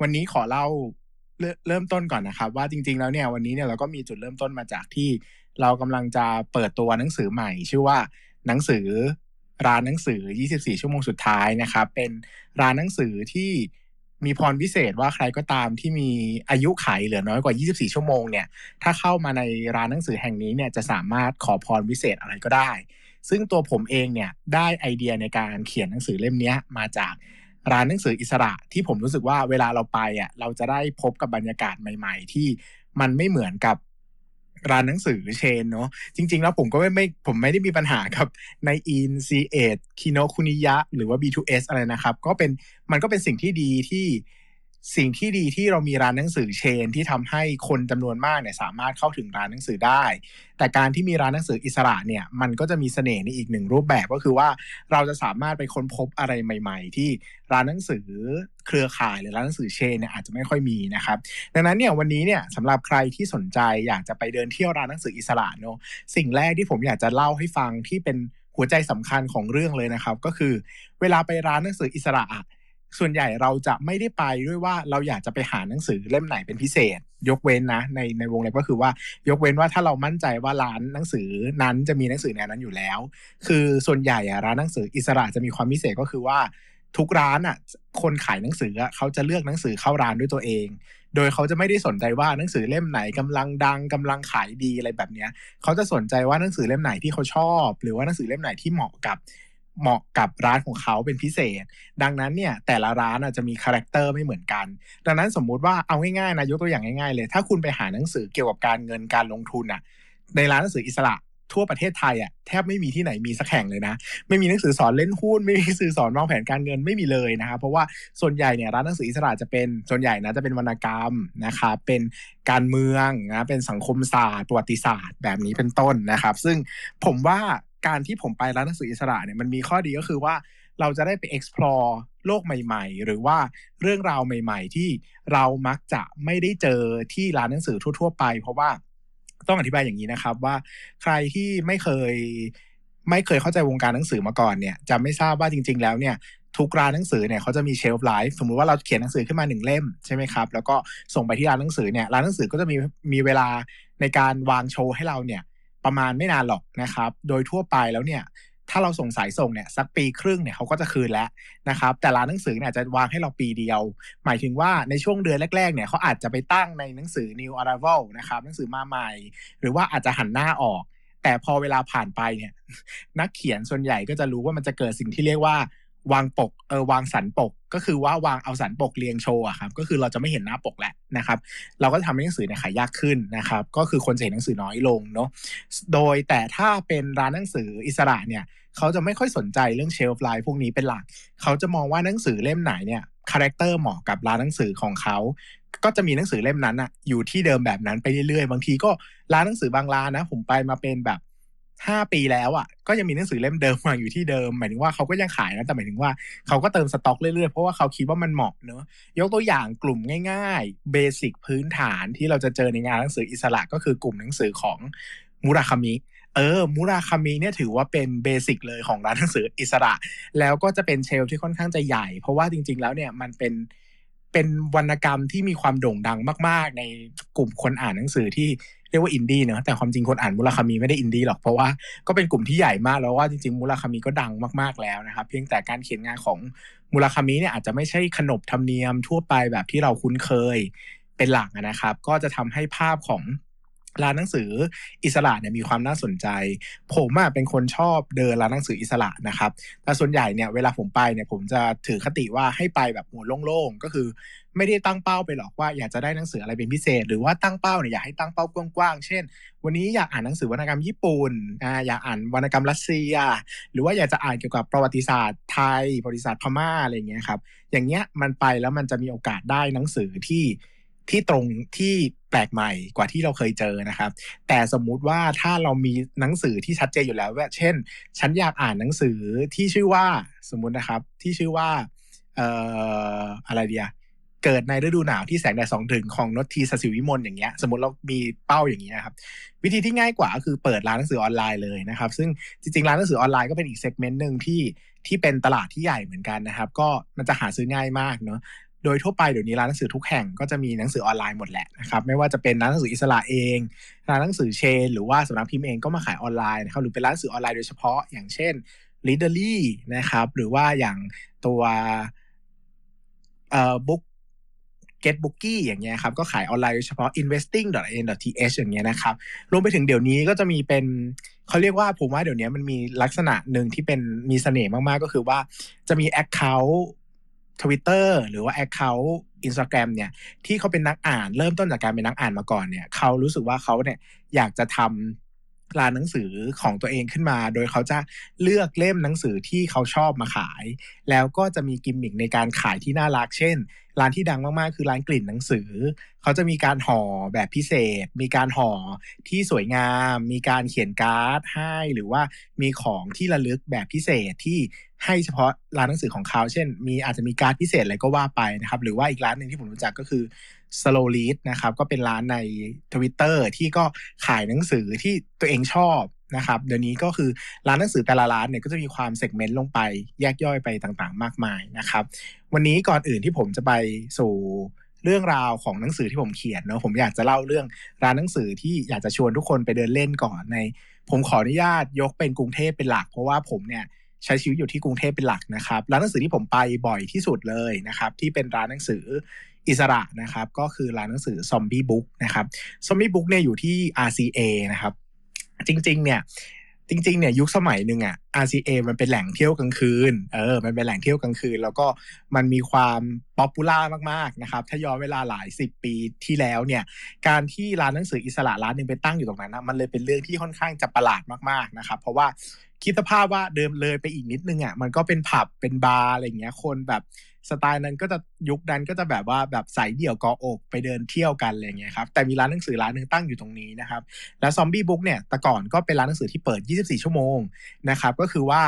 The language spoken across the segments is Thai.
วันนี้ขอเล่าเริ่มต้นก่อนนะครับ ว่าจริง ๆ แล้วเนี่ยวันนี้เนี่ยเราก็มีจุดเริ่มต้นมาจากที่เรากำลังจะเปิดตัวหนังสือใหม่ ชื่อว่าหนังสือร้านหนังสือ 24 ชั่วโมงสุดท้ายนะครับ เป็นร้านหนังสือที่มีพรพิเศษว่าใครก็ตามที่มีอายุขัยเหลือน้อยกว่า 24 ชั่วโมงเนี่ย ถ้าเข้ามาในร้านหนังสือแห่งนี้เนี่ยจะสามารถขอพรพิเศษอะไรก็ได้ ซึ่งตัวผมเองเนี่ยได้ไอเดียในการเขียนหนังสือเล่มนี้มาจาก ร้านหนังสืออิสระที่ผมรู้สึกว่าเวลาเราไปอะเราจะได้พบกับบรรยากาศใหม่ ๆ ที่มันไม่เหมือนกับร้านหนังสือเชนเนาะจริง ๆ แล้วผมก็ไม่ไม่ผมไม่ได้มีปัญหากับในอินซีเอ็ดคิโนคุนิยะหรือว่า B2S อะไรนะครับ ก็เป็นมันก็เป็นสิ่งที่ดีที่ สิ่งที่ดีที่เรามีร้านหนังสือเชน ที่ทำให้คนจำนวนมากเนี่ยสามารถเข้าถึงร้านหนังสือได้ แต่การที่มีร้านหนังสืออิสระเนี่ยมันก็จะมีเสน่ห์ในอีกหนึ่งรูปแบบก็คือว่าเราจะสามารถไปค้นพบอะไรใหม่ ๆ ที่ร้านหนังสือเครือข่ายหรือร้านหนังสือเชนเนี่ยอาจจะไม่ค่อยมีนะครับ ดังนั้นเนี่ยวันนี้เนี่ยสำหรับใครที่สนใจอยากจะไปเดินเที่ยวร้านหนังสืออิสระเนาะสิ่งแรกที่ผมอยากจะเล่าให้ฟังที่เป็นหัวใจสำคัญของเรื่องเลยนะครับ ก็คือ เวลาไปร้านหนังสืออิสระ ส่วนใหญ่เราจะไม่ได้ไปด้วยว่าเราอยากจะไปหาหนังสือเล่มไหนเป็นพิเศษ ยกเว้นนะในในวงเล็บก็คือว่ายกเว้นว่าถ้าเรามั่นใจว่าร้านหนังสือนั้นจะมีหนังสือแนวนั้นอยู่แล้ว คือส่วนใหญ่อะร้านหนังสืออิสระจะมีความพิเศษก็คือว่าทุกร้านอะคนขายหนังสือเขาจะเลือกหนังสือเข้าร้านด้วยตัวเอง โดยเขาจะไม่ได้สนใจว่าหนังสือเล่มไหนกำลังดังกำลังขายดีอะไรแบบเนี้ยเขาจะสนใจว่าหนังสือเล่มไหนที่เขาชอบ หรือว่าหนังสือเล่มไหนที่เหมาะกับ เหมาะกับร้านของเขาเป็นพิเศษ ดังนั้นเนี่ยแต่ละร้านอาจจะมีคาแรคเตอร์ไม่เหมือนกัน ดังนั้นสมมุติว่าเอาง่ายๆนะยกตัวอย่างง่ายๆเลย ถ้าคุณไปหาหนังสือเกี่ยวกับการเงินการลงทุนอะในร้านหนังสืออิสระทั่วประเทศไทยอะแทบไม่มีที่ไหนมีสักแห่งเลยนะ ไม่มีหนังสือสอนเล่นหุ้น ไม่มีหนังสือสอนวางแผนการเงินไม่มีเลยนะครับเพราะว่าส่วนใหญ่เนี่ยร้านหนังสืออิสระจะเป็นส่วนใหญ่นะจะเป็นวรรณกรรมนะครับเป็นการเมืองนะเป็นสังคมศาสตร์ประวัติศาสตร์แบบนี้เป็นต้นนะครับ ซึ่งผมว่า การที่ผมไปร้านหนังสืออิสระเนี่ยมันมีข้อดีก็คือว่าเราจะได้ไป explore โลกใหม่ ๆ หรือว่าเรื่องราวใหม่ ๆ ที่เรามักจะไม่ได้เจอที่ร้านหนังสือทั่ว ๆ ไป เพราะว่าต้องอธิบายอย่างนี้นะครับว่าใครที่ไม่เคยไม่เคยเข้าใจวงการหนังสือมาก่อนเนี่ยจะไม่ทราบว่าจริง ๆ แล้วเนี่ยทุกร้านหนังสือเนี่ยเขาจะมีเชลฟ์ไลฟ์สมมุติว่าเราเขียนหนังสือขึ้นมาหนึ่งเล่มใช่ไหมครับ แล้วก็ส่งไปที่ร้านหนังสือเนี่ยร้านหนังสือก็จะมีมีเวลาในการวางโชว์ให้เราเนี่ย ประมาณไม่นานหรอกนะครับ โดยทั่วไปแล้วเนี่ยถ้าเราส่งสายส่งเนี่ยสักปีครึ่งเนี่ยเขาก็จะคืนแล้วนะครับ แต่ร้านหนังสือเนี่ยจะวางให้เราปีเดียว หมายถึงว่าในช่วงเดือนแรกๆเนี่ยเขาอาจจะไปตั้งในหนังสือ New Arrival นะครับหนังสือมาใหม่ หรือว่าอาจจะหันหน้าออก แต่พอเวลาผ่านไปเนี่ยนักเขียนส่วนใหญ่ก็จะรู้ว่ามันจะเกิดสิ่งที่เรียกว่า วางปกเออวางสันปก ก็คือว่าวางเอาสันปกเรียงโชว์ครับก็คือเราจะไม่เห็นหน้าปกแหละนะครับ เราก็จะทำให้หนังสือเนี่ยขายยากขึ้นนะครับ ก็คือคนจะเห็นหนังสือน้อยลงเนาะโดยแต่ถ้าเป็นร้านหนังสืออิสระเนี่ยเขาจะไม่ค่อยสนใจเรื่องเชลฟ์ไลน์พวกนี้เป็นหลัก เขาจะมองว่าหนังสือเล่มไหนเนี่ย character เหมาะกับร้านหนังสือของเขาก็จะมีหนังสือเล่มนั้นอะอยู่ที่เดิมแบบนั้นไปเรื่อยๆ บางทีก็ร้านหนังสือบางร้านนะ ผมไปมาเป็นแบบ ห้าปีแล้วอะก็ยังมีหนังสือเล่มเดิมวางอยู่ที่เดิม หมายถึงว่าเขาก็ยังขายนะแต่หมายถึงว่าเขาก็เติมสต็อกเรื่อยๆเพราะว่าเขาคิดว่ามันเหมาะเนอะยกตัวอย่างกลุ่มง่ายๆ basic พื้นฐานที่เราจะเจอในงานหนังสืออิสระก็คือกลุ่มหนังสือของมูราคามิเออมูราคามิเนี่ยถือว่าเป็น basic เลยของร้านหนังสืออิสระ แล้วก็จะเป็น shelf ที่ค่อนข้างจะใหญ่ เพราะว่าจริง ๆ แล้วเนี่ยมันเป็น เป็นวรรณกรรมที่มีความโด่งดังมาก ๆ ในกลุ่มคนอ่านหนังสือที่เรียกว่าอินดี้เนอะแต่ความจริงคนอ่านมูราคามิไม่ได้อินดี้หรอกเพราะว่าก็เป็นกลุ่มที่ใหญ่มากแล้วว่าจริงๆมูราคามิก็ดังมากๆแล้วนะครับเพียงแต่การเขียนงานของมูราคามิเนี่ยอาจจะไม่ใช่ขนบธรรมเนียมทั่วไปแบบที่เราคุ้นเคยเป็นหลักนะครับ ก็จะทำให้ภาพของ ร้านหนังสืออิสระเนี่ยมีความน่าสนใจ ผมอะเป็นคนชอบเดินร้านหนังสืออิสระนะครับแต่ส่วนใหญ่เนี่ยเวลาผมไปเนี่ยผมจะถือคติว่าให้ไปแบบหัวโล่งๆก็คือ ไม่ได้ตั้งเป้าไปหรอกว่าอยากจะได้หนังสืออะไรเป็นพิเศษ หรือว่าตั้งเป้าเนี่ยอยากให้ตั้งเป้ากว้างๆเช่น วันนี้อยากอ่านหนังสือวรรณกรรมญี่ปุ่นอ่าอยากอ่านวรรณกรรมรัสเซีย หรือว่าอยากจะอ่านเกี่ยวกับประวัติศาสตร์ไทย ประวัติศาสตร์พม่าอะไรอย่างเงี้ยครับอย่างเงี้ยมันไปแล้วมันจะมีโอกาสได้หนังสือที่ ที่ตรงที่แปลกใหม่กว่าที่เราเคยเจอนะครับ แต่สมมุติว่าถ้าเรามีหนังสือที่ชัดเจนอยู่แล้วว่าเช่น ฉันอยากอ่านหนังสือที่ชื่อว่าสมมุตินะครับ ที่ชื่อว่าเอ่ออะไรเดียเกิดในฤดูหนาวที่แสงแดดสองถึงของนทีสศิวิมลอย่างเงี้ย สมมติเรามีเป้าอย่างนี้นะครับ วิธีที่ง่ายกว่าก็คือเปิดร้านหนังสือออนไลน์เลยนะครับ ซึ่งจริงๆ ร้านหนังสือออนไลน์ก็เป็นอีกเซกเมนต์หนึ่งที่ที่เป็นตลาดที่ใหญ่เหมือนกันนะครับ ก็มันจะหาซื้อง่ายมากเนาะ โดยทั่วไปเดี๋ยวนี้ร้านหนังสือทุกแห่งก็จะมีหนังสือออนไลน์หมดแหละนะครับไม่ว่าจะเป็นร้านหนังสืออิสระเองร้านหนังสือเชน หรือว่าสำนักพิมพ์เองก็มาขายออนไลน์นะครับหรือเป็นร้านหนังสือออนไลน์โดยเฉพาะ อย่างเช่น Readerly นะครับหรือว่าอย่างตัวเอ่อ book get bookie อย่างเงี้ยครับก็ขายออนไลน์โดยเฉพาะ investing.in.th อย่างเงี้ยนะครับรวมไปถึงเดี๋ยวนี้ก็จะมีเป็นเขาเรียกว่าผมว่าเดี๋ยวนี้มันมีลักษณะหนึ่งที่เป็นมีเสน่ห์มากๆก็คือว่าจะมี Account Twitter หรือว่า Account Instagram เนี่ยที่เขาเป็นนักอ่าน เริ่มต้นจากการเป็นนักอ่านมาก่อนเนี่ยเขารู้สึกว่าเขาเนี่ยอยากจะทำร้านหนังสือของตัวเองขึ้นมา โดยเขาจะเลือกเล่มหนังสือที่เขาชอบมาขาย แล้วก็จะมีกิมมิคในการขายที่น่ารัก เช่น ร้านที่ดังมากๆ คือร้านกลิ่นหนังสือ เขาจะมีการห่อแบบพิเศษ มีการห่อที่สวยงาม มีการเขียนการ์ดให้หรือว่ามีของที่ระลึกแบบพิเศษที่ ให้เฉพาะร้านหนังสือของเขา เช่น มีอาจจะมีการ์ดพิเศษอะไรก็ว่าไปนะครับ หรือว่าอีกร้านหนึ่งที่ผมรู้จักก็คือ slow read นะครับ ก็เป็นร้านใน Twitter ที่ก็ขายหนังสือที่ตัวเองชอบนะครับ เดี๋ยวนี้ก็คือร้านหนังสือแต่ละร้านเนี่ยก็จะมีความเซกเมนต์ลงไปแยกย่อยไปต่างๆ มากมายนะครับ วันนี้ก่อนอื่นที่ผมจะไปสู่เรื่องราวของหนังสือที่ผมเขียนเนาะผมอยากจะเล่าเรื่องร้านหนังสือที่อยากจะชวนทุกคนไปเดินเล่นก่อนใน ผมขออนุญาตยกเป็นกรุงเทพเป็นหลัก เพราะว่าผมเนี่ย ใช้ชีวิตอยู่ที่กรุงเทพเป็นหลักนะครับร้านหนังสือที่ผมไปบ่อยที่สุดเลยนะครับที่เป็นร้านหนังสืออิสระนะครับก็คือร้านหนังสือซอมบี้บุ๊กนะครับซอมบี้บุ๊กเนี่ยอยู่ที่ RCA นะครับจริงๆเนี่ย จริงๆเนี่ยยุคสมัยหนึ่งอะ RCA มันเป็นแหล่งเที่ยวกลางคืน เออ มันเป็นแหล่งเที่ยวกลางคืน แล้วก็มันมีความpopular มากๆนะครับ ถ้าย้อนเวลาหลายสิบปีที่แล้วเนี่ย การที่ร้านหนังสืออิสระร้านหนึ่งไปตั้งอยู่ตรงนั้นนะมันเลยเป็นเรื่องที่ค่อนข้างจะประหลาดมากๆนะครับ เพราะว่าคิดสภาพว่าเดิมเลยไปอีกนิดนึงอะ มันก็เป็นผับ เป็นบาร์อะไรเงี้ย คนแบบ สไตล์นั้นก็จะยุคนั้นก็จะแบบว่าแบบใส่สายเดี่ยวออกไปเดินเที่ยวกันอะไรเงี้ยครับแต่มีร้านหนังสือร้านหนึ่งตั้งอยู่ตรงนี้นะครับแล้ว Zombie Book เนี่ยแต่ก่อนก็เป็นร้านหนังสือที่เปิด 24 ชั่วโมงนะครับก็คือว่า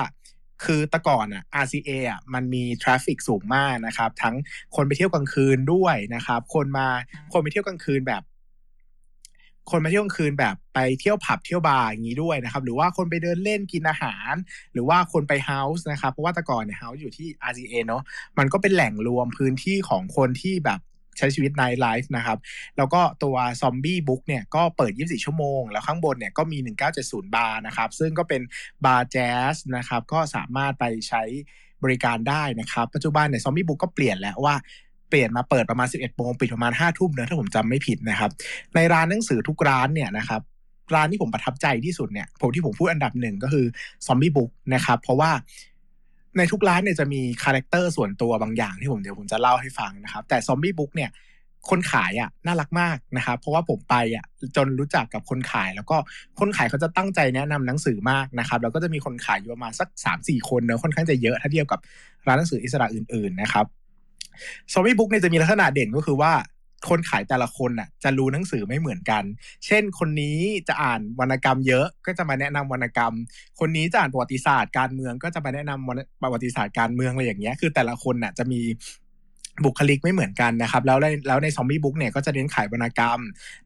คือแต่ก่อนอะ RCA อะมันมี traffic สูงมากนะครับ ทั้งคนไปเที่ยวกลางคืนด้วยนะครับ คนมาคนไปเที่ยวกลางคืนแบบ คนมาเที่ยวกลางคืนแบบไปเที่ยวผับเที่ยวบาร์อย่างนี้ด้วยนะครับ หรือว่าคนไปเดินเล่นกินอาหาร หรือว่าคนไป House นะครับ เพราะว่าแต่ก่อนเนี่ย House อยู่ที่ RCA เนาะมันก็เป็นแหล่งรวมพื้นที่ของคนที่แบบใช้ชีวิต nightlife นะครับ แล้วก็ตัว Zombie Book เนี่ยก็เปิด 24 ชั่วโมง แล้วข้างบนเนี่ยก็มี 1970 บาร์นะครับ ซึ่งก็เป็นบาร์แจ๊สนะครับ ก็สามารถไปใช้บริการได้นะครับ ปัจจุบันเนี่ย Zombie Book ก็เปลี่ยนแล้วว่า เปลี่ยนมาเปิดประมาณ 11โมงปิดประมาณ5ทุ่มเนอะถ้าผมจำไม่ผิดนะครับ ในร้านหนังสือทุกร้านเนี่ยนะครับร้านที่ผมประทับใจที่สุดเนี่ยผมที่ผมพูดอันดับหนึ่งก็คือ Zombie Book นะครับเพราะว่าในทุกร้านเนี่ยจะมี character ส่วนตัวบางอย่างที่ผมเดี๋ยวผมจะเล่าให้ฟังนะครับแต่ Zombie Book เนี่ยคนขายอะน่ารักมากนะครับเพราะว่าผมไปอะจนรู้จักกับคนขาย แล้วก็คนขายเขาจะตั้งใจแนะนำหนังสือมากนะครับแล้วก็จะมีคนขายอยู่ประมาณสักสามสี่คนเนอะค่อนข้างจะเยอะถ้าเทียบกับร้านหนังสืออิสระอื่นๆนะครับ ซอมบี้บุ๊กเนี่ยจะมีลักษณะเด่นก็คือว่าคนขายแต่ละคนน่ะจะรู้หนังสือไม่เหมือนกัน เช่น คนนี้จะอ่านวรรณกรรมเยอะก็จะมาแนะนำวรรณกรรม คนนี้จะอ่านประวัติศาสตร์การเมืองก็จะมาแนะนำประวัติศาสตร์การเมืองอะไรอย่างเงี้ย คือแต่ละคนน่ะจะมีบุคลิกไม่เหมือนกันนะครับ แล้วในแล้วใน Zombie Book เนี่ยก็จะเน้นขายวรรณกรรม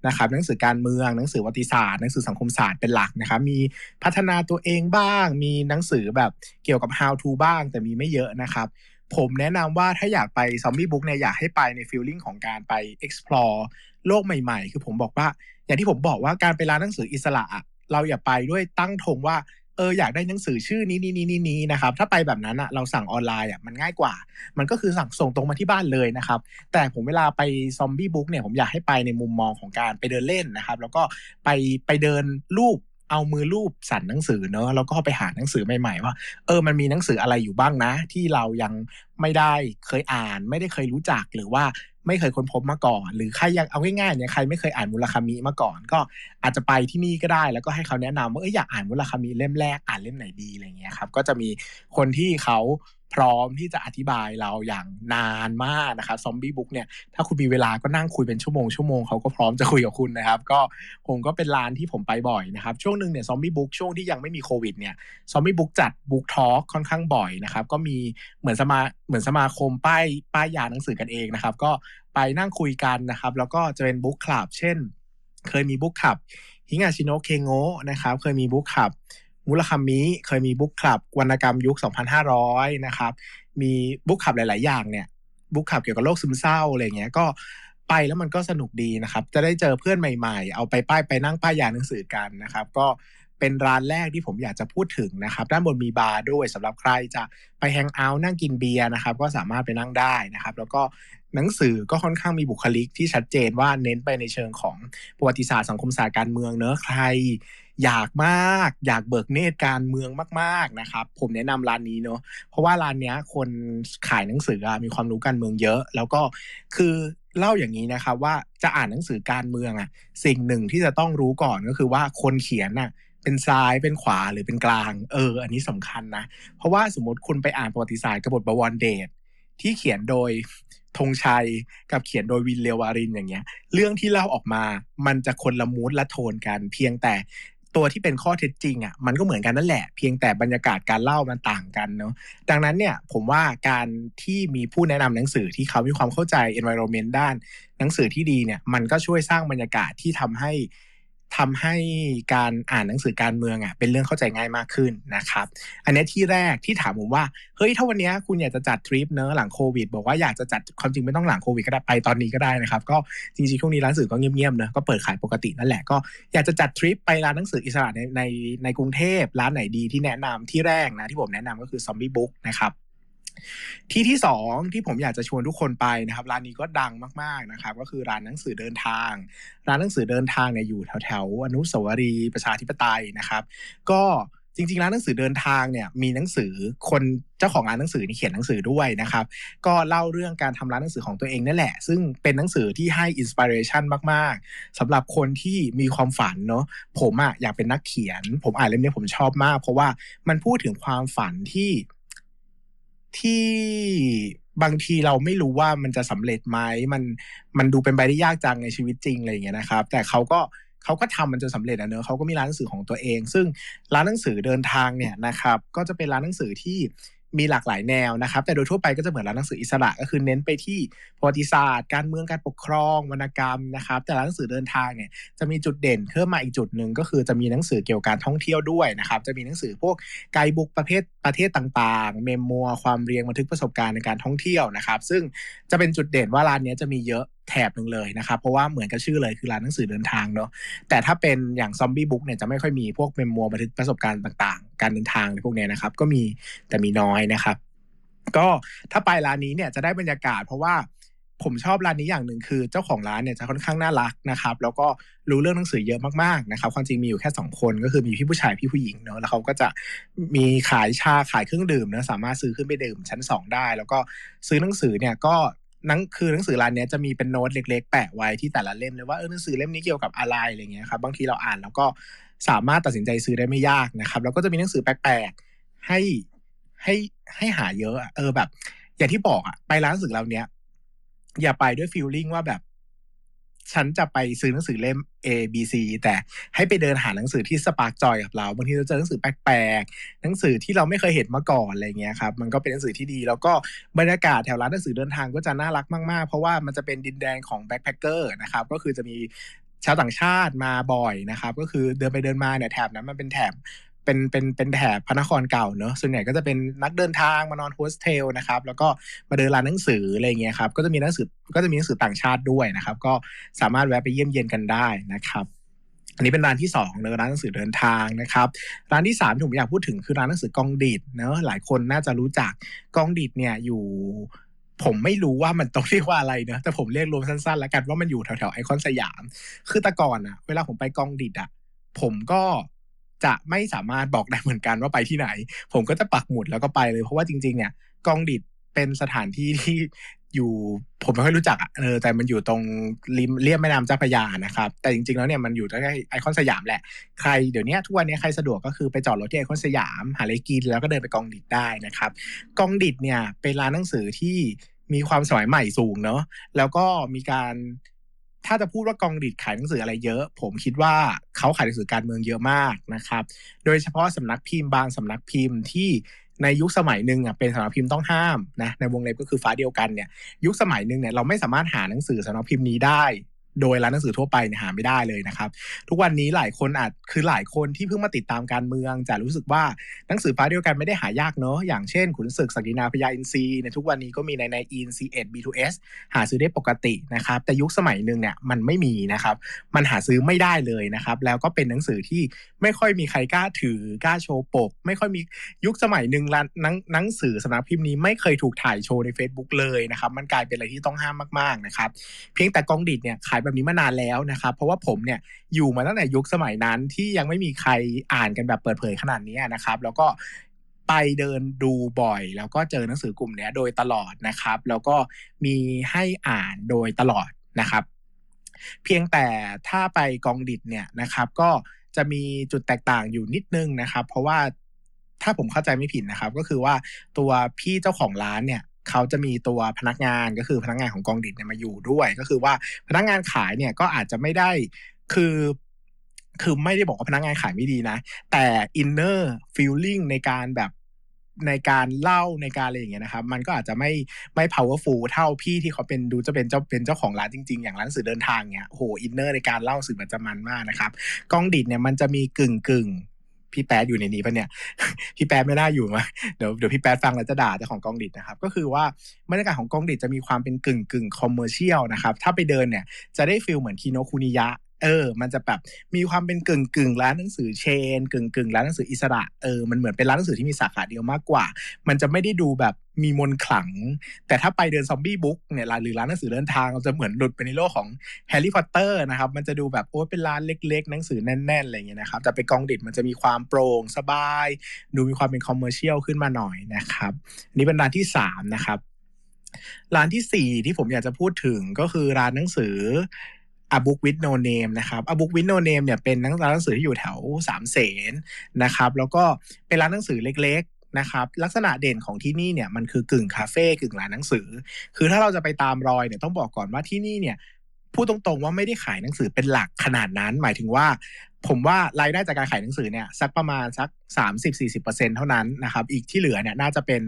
นะครับหนังสือการเมืองหนังสือประวัติศาสตร์หนังสือสังคมศาสตร์เป็นหลักนะครับมีพัฒนาตัวเองบ้าง มีหนังสือแบบเกี่ยวกับ how to บ้างแต่มีไม่เยอะนะครับ ผมแนะนำว่าถ้าอยากไป Zombie Book เนี่ยอยากให้ไปใน feeling ของการไป explore โลกใหม่ๆ คือผมบอกว่า อย่างที่ผมบอกว่าการไปร้านหนังสืออิสระอะเราอย่าไปด้วยตั้งธงว่าเอออยากได้หนังสือชื่อนี้นี้นี้นี้นะครับถ้าไปแบบนั้นอะเราสั่งออนไลน์อะมันง่ายกว่า มันก็คือสั่งส่งตรงมาที่บ้านเลยนะครับ แต่ผมเวลาไปซอมบี้บุ๊กเนี่ยผมอยากให้ไปในมุมมองของการไปเดินเล่นนะครับ แล้วก็ไปไปเดินรูป เอามือรูปสั่นหนังสือเนอะแล้วก็ไปหาหนังสือใหม่ ๆ ว่า เออมันมีหนังสืออะไรอยู่บ้างนะ ที่เรายังไม่ได้เคยอ่าน ไม่ได้เคยรู้จักหรือว่าไม่เคยค้นพบมาก่อน หรือใครยังเอาง่ายๆเนี่ยใครไม่เคยอ่านมุลคามิมาก่อน ก็อาจจะไปที่นี่ก็ได้ แล้วก็ให้เขาแนะนำว่าเอออยากอ่านมุลคามิเล่มแรกอ่านเล่มไหนดีอะไรเงี้ยครับก็จะมีคนที่เขา พร้อมที่จะอธิบายเราอย่างนานมากนะครับซอมบี้บุ๊กเนี่ยถ้าคุณมีเวลาก็นั่งคุยเป็นชั่วโมงชั่วโมงเขาก็พร้อมจะคุยกับคุณนะครับ ก็ผมก็เป็นร้านที่ผมไปบ่อยนะครับ ช่วงหนึ่งเนี่ยซอมบี้บุ๊กช่วงที่ยังไม่มีโควิดเนี่ยซอมบี้บุ๊กจัดบุ๊กทอล์กค่อนข้างบ่อยนะครับ ก็มีเหมือนสมาเหมือนสมาคมป้ายป้ายยาหนังสือกันเองนะครับ ก็ไปนั่งคุยกันนะครับ แล้วก็จะเป็นบุ๊กคลับเช่น เคยมีบุ๊กคลับฮิงาชิโนะเคโงะนะครับ เคยมีบุ๊กคลับ มูราคามิเคยมี book club วรรณกรรมยุค 2500 นะครับ มี book club หลาย ๆ อย่างเนี่ย book club เกี่ยวกับโรคซึมเศร้าอะไรเงี้ยก็ไปแล้วมันก็สนุกดีนะครับ จะได้เจอเพื่อนใหม่ ๆ เอาไปป้ายไปนั่งป้ายยาหนังสือกันนะครับ ก็เป็นร้านแรกที่ผมอยากจะพูดถึงนะครับ ด้านบนมีบาร์ด้วยสำหรับใครจะไป hang out นั่งกินเบียร์นะครับ ก็สามารถไปนั่งได้นะครับ แล้วก็ หนังสือก็ค่อนข้างมีบุคลิกที่ชัดเจนว่าเน้นไปในเชิงของประวัติศาสตร์สังคมศาสตร์การเมืองเนอะใคร อยากมาก อยากเบิกเนตรการเมืองมากๆนะครับ ผมแนะนำร้านนี้เนอะเพราะว่าร้านเนี้ยคนขายหนังสือมีความรู้การเมืองเยอะ แล้วก็คือเล่าอย่างนี้นะครับว่าจะอ่านหนังสือการเมืองอะ สิ่งหนึ่งที่จะต้องรู้ก่อนก็คือว่าคนเขียนน่ะเป็นซ้ายเป็นขวาหรือเป็นกลางเออ อันนี้สำคัญนะ เพราะว่าสมมติคุณไปอ่านประวัติศาสตร์กบฏบวรเดชที่เขียนโดย ธงชัย กับเขียนโดยวินเลวารินอย่างเงี้ย เรื่องที่เล่าออกมา มันจะคนละมูดละโทนกัน เพียงแต่ตัวที่เป็นข้อเท็จจริงอะมันก็เหมือนกันนั่นแหละ เพียงแต่บรรยากาศการเล่ามันต่างกันเนาะดังนั้นเนี่ยผมว่าการที่มีผู้แนะนำหนังสือที่เขามีความเข้าใจ environment ด้าน หนังสือที่ดีเนี่ยมันก็ช่วยสร้างบรรยากาศที่ทำให้ ทำให้การอ่านหนังสือการเมืองอะเป็นเรื่องเข้าใจง่ายมากขึ้นนะครับ อันนี้ที่แรกที่ถามผมว่าเฮ้ยถ้าวันนี้คุณอยากจะจัดทริปเนอะหลังโควิด บอกว่าอยากจะจัดความจริงไม่ต้องหลังโควิดก็ได้ไปตอนนี้ก็ได้นะครับ ก็จริงๆช่วงนี้ร้านสื่อก็เงียบๆเนอะก็เปิดขายปกตินั่นแหละก็อยากจะจัดทริปไปร้านหนังสืออิสระในในในกรุงเทพร้านไหนดีที่แนะนำที่แรกนะที่ผมแนะนำก็คือซอมบี้บุ๊กนะครับ ที่ที่สองที่ผมอยากจะชวนทุกคนไปนะครับ ร้านนี้ก็ดังมากๆนะครับ ก็คือร้านหนังสือเดินทาง ร้านหนังสือเดินทางเนี่ยอยู่แถวๆอนุสาวรีย์ประชาธิปไตยนะครับ ก็จริงๆร้านหนังสือเดินทางเนี่ยมีหนังสือคนเจ้าของร้านหนังสือนี่เขียนหนังสือด้วยนะครับ ก็เล่าเรื่องการทำร้านหนังสือของตัวเองนั่นแหละ ซึ่งเป็นหนังสือที่ให้อินสปิเรชันมากๆสำหรับคนที่มีความฝันเนาะผมอะอยากเป็นนักเขียน ผมอ่านเล่มนี้ผมชอบมาก เพราะว่ามันพูดถึงความฝันที่ ที่บางทีเราไม่รู้ว่ามันจะสำเร็จไหมมันมันดูเป็นไปได้ยากจังในชีวิตจริงอะไรอย่างเงี้ยนะครับ แต่เขาก็เขาก็ทำมันจนสำเร็จอะเนอะเขาก็มีร้านหนังสือของตัวเอง ซึ่งร้านหนังสือเดินทางเนี่ยนะครับก็จะเป็นร้านหนังสือที่มีหลากหลายแนวนะครับ แต่โดยทั่วไปก็จะเหมือนร้านหนังสืออิสระก็คือเน้นไปที่ประวัติศาสตร์ การเมืองการปกครองวรรณกรรมนะครับ แต่ร้านหนังสือเดินทางเนี่ยจะมีจุดเด่นเพิ่มมาอีกจุดหนึ่งก็คือจะมีหนังสือเกี่ยวกับการท่องเที่ยวด้วยนะครับ จะมีหนังสือพวกไกด์บุ๊กประเภท ประเทศต่างๆ เมมมัวความเรียงบันทึกประสบการณ์ในการท่องเที่ยวนะครับ ซึ่งจะเป็นจุดเด่นว่าร้านนี้จะมีเยอะแถบหนึ่งเลยนะครับ เพราะว่าเหมือนกับชื่อเลยคือร้านหนังสือเดินทางเนาะแต่ถ้าเป็นอย่างซอมบี้บุ๊กเนี่ยจะไม่ค่อยมีพวกเมมมัวบันทึกประสบการณ์ต่างๆ การเดินทางในพวกนี้นะครับ ก็มีแต่มีน้อยนะครับ ก็ถ้าไปร้านนี้เนี่ยจะได้บรรยากาศเพราะว่า ผมชอบร้านนี้อย่างหนึ่งคือเจ้าของร้านเนี่ยจะค่อนข้างน่ารักนะครับ แล้วก็รู้เรื่องหนังสือเยอะมากๆนะครับความจริงมีอยู่แค่สองคนก็คือมีพี่ผู้ชายพี่ผู้หญิงเนาะแล้วเขาก็จะมีขายชาขายเครื่องดื่มเนะสามารถซื้อขึ้นไปดื่มชั้นสองได้ แล้วก็ซื้อหนังสือเนี่ยก็หนังคือหนังสือร้านนี้จะมีเป็นโน้ตเล็ก ๆ แปะไว้ที่แต่ละเล่มเลยว่าเออหนังสือเล่มนี้เกี่ยวกับอะไรอะไรเงี้ยครับบางทีเราอ่านแล้วก็สามารถตัดสินใจซื้อได้ไม่ยากนะครับ แล้วก็จะมีหนังสือแปลกๆให้ให้ให้หาเยอะเออแบบ อย่างที่บอกอะไปร้านหนังสือเราเนี้ย อย่าไปด้วย feeling ว่าแบบ ฉันจะไปซื้อหนังสือเล่ม A B C แต่ให้ไปเดินหาหนังสือที่ spark joy กับเราบางทีเราเจอหนังสือแปลกๆหนังสือที่เราไม่เคยเห็นมาก่อนอะไรเงี้ยครับ มันก็เป็นหนังสือที่ดี แล้วก็บรรยากาศแถวร้านหนังสือเดินทางก็จะน่ารักมากๆ เพราะว่ามันจะเป็นดินแดนของ backpacker นะครับ ก็คือจะมีชาวต่างชาติมาบ่อยนะครับ ก็คือเดินไปเดินมาเนี่ยแถบนั้นมันเป็นแถบ เป็นเป็นเป็นแถบพระนครเก่าเนอะส่วนใหญ่ก็จะเป็นนักเดินทางมานอนโฮสเทลนะครับแล้วก็มาเดินร้านหนังสืออะไรเงี้ยครับก็จะมีหนังสือก็จะมีหนังสือต่างชาติด้วยนะครับ ก็สามารถแวะไปเยี่ยมเยียนกันได้นะครับอันนี้เป็นร้านที่สองเนอะร้านหนังสือเดินทางนะครับร้านที่สามที่ผมอยากพูดถึงคือร้านหนังสือก็องดิดเนอะหลายคนน่าจะรู้จักก็องดิดเนี่ยอยู่ ผมไม่รู้ว่ามันต้องเรียกว่าอะไรเนอะแต่ผมเรียกรวมสั้นๆ แล้วกันว่ามันอยู่แถวๆไอคอนสยาม คือแต่ก่อนอะเวลาผมไปก็องดิดอะผมก็ จะไม่สามารถบอกได้เหมือนกันว่าไปที่ไหน ผมก็จะปักหมุดแล้วก็ไปเลย เพราะว่าจริง ๆ เนี่ยก็องดิดเป็นสถานที่ที่อยู่ผมไม่ค่อยรู้จักเออแต่มันอยู่ตรงริมเลียบแม่น้ำเจ้าพระยานะครับ แต่จริงๆแล้วเนี่ยมันอยู่ใกล้ไอคอนสยามแหละใครเดี๋ยวนี้ทุกวันนี้ใครสะดวกก็คือไปจอดรถที่ไอคอนสยาม หาอะไรกินแล้วก็เดินไปก็องดิดได้นะครับ ก็องดิดเนี่ยเป็นร้านหนังสือที่มีความสมัยใหม่สูงเนาะแล้วก็มีการ ถ้าจะพูดว่ากองดิดขายหนังสืออะไรเยอะ ผมคิดว่าเขาขายหนังสือการเมืองเยอะมากนะครับ โดยเฉพาะสำนักพิมพ์บางสำนักพิมพ์ที่ในยุคสมัยหนึ่งอะเป็นสำนักพิมพ์ต้องห้ามนะในวงเล็บก็คือฟ้าเดียวกันเนี่ยยุคสมัยหนึ่งเนี่ยเราไม่สามารถหาหนังสือสำนักพิมพ์นี้ได้ โดยร้านหนังสือทั่วไปเนี่ยหาไม่ได้เลยนะครับ ทุกวันนี้หลายคนอาจคือหลายคนที่เพิ่งมาติดตามการเมือง จะรู้สึกว่าหนังสือฟ้าเดียวกันไม่ได้หายากเนอะอย่างเช่น ขุนศึกศักดินาพญาอินทรีในทุกวันนี้ก็มีในนายอินทร์ ซีเอ็ด B2S หาซื้อได้ปกตินะครับ แต่ยุคสมัยหนึ่งเนี่ยมันไม่มีนะครับ มันหาซื้อไม่ได้เลยนะครับ แล้วก็เป็นหนังสือที่ไม่ค่อยมีใครกล้าถือกล้าโชว์ปก ไม่ค่อยมียุคสมัยหนึ่งร้านหนังหนังสือสำนักพิมพ์นี้ไม่เคยถูกถ่ายโชว์ใน Facebook เลยนะครับ มันกลายเป็นอะไรที่ต้องห้ามมากๆนะครับ เพียงแต่ก็องดิดเนี่ยขายแบบนี้มานานแล้วนะครับ เพราะว่าผมเนี่ยอยู่มาตั้งแต่ยุคสมัยนั้นที่ยังไม่มีใครอ่านกันแบบเปิดเผยขนาดนี้นะครับ แล้วก็ไปเดินดูบ่อย แล้วก็เจอหนังสือกลุ่มนี้โดยตลอดนะครับ แล้วก็มีให้อ่านโดยตลอดนะครับ เพียงแต่ถ้าไปกองดิดเนี่ยนะครับ ก็จะมีจุดแตกต่างอยู่นิดนึงนะครับ เพราะว่าถ้าผมเข้าใจไม่ผิดนะครับ ก็คือว่าตัวพี่เจ้าของร้านเนี่ย เขาจะมีตัวพนักงานก็คือพนักงานของกองดิดเนี่ยมาอยู่ด้วย ก็คือว่าพนักงานขายเนี่ยก็อาจจะไม่ได้คือคือไม่ได้บอกว่าพนักงานขายไม่ดีนะ แต่ inner feeling ในการแบบในการเล่าในการอะไรอย่างเงี้ยนะครับ มันก็อาจจะไม่ไม่ powerful เท่าพี่ที่เขาเป็นดูจะเป็นเจ้าเป็นเจ้าของร้านจริง ๆ อย่างร้านสื่อเดินทางเนี้ยโหอินเนอร์ในการเล่าสื่อมันจะมันมากนะครับกองดิดเนี่ยมันจะมีกึ่งกึ่ง พี่แป๊ดอยู่ในนี้ปะเนี่ย พี่แป๊ดไม่น่าอยู่มาเดี๋ยวเดี๋ยวพี่แป๊ดฟังแล้วจะด่าเจ้าของกองดิดนะครับ ก็คือว่าบรรยากาศของก็องดิดจะมีความเป็นกึ่งกึ่ง commercial นะครับ ถ้าไปเดินเนี่ยจะได้ feel เหมือนคิโนคุนิยะเออ มันจะแบบมีความเป็นกึ่งกึ่งร้านหนังสือ chain กึ่งกึ่งร้านหนังสืออิสระ เออ มันเหมือนเป็นร้านหนังสือที่มีสาขาเดียวมากกว่า มันจะไม่ได้ดูแบบ มีมนต์ขลัง แต่ถ้าไปเดิน Zombie Book เนี่ยหรือร้านหนังสือเดินทางเราจะเหมือนหลุดไปในโลกของแฮร์รี่พอตเตอร์นะครับ มันจะดูแบบโอ้เป็นร้านเล็กๆ หนังสือแน่นๆอะไรอย่างเงี้ยนะครับ แต่ไปก็องดิดมันจะมีความโปร่งสบาย ดูมีความเป็นคอมเมอร์เชียลขึ้นมาหน่อยนะครับอันนี้เป็นร้านที่สามนะครับร้านที่สี่ที่ผมอยากจะพูดถึงก็คือร้านหนังสือ A Book with No Name นะครับ A Book with No Name เนี่ยเป็นร้านหนังสือที่อยู่แถวสามเสนนะครับ แล้วก็เป็นร้านหนังสือเล็กๆ นะครับลักษณะเด่นของที่นี่เนี่ยมันคือกึ่งคาเฟ่กึ่งร้านหนังสือ คือถ้าเราจะไปตามรอยเนี่ยต้องบอกก่อนว่าที่นี่เนี่ยพูดตรงๆว่าไม่ได้ขายหนังสือเป็นหลักขนาดนั้น หมายถึงว่า ผมว่ารายได้จากการขายหนังสือเนี่ยสักประมาณสักสามสิบสี่สิบเปอร์เซ็นต์เท่านั้นนะครับอีกที่เหลือเนี่ยน่าจะเป็น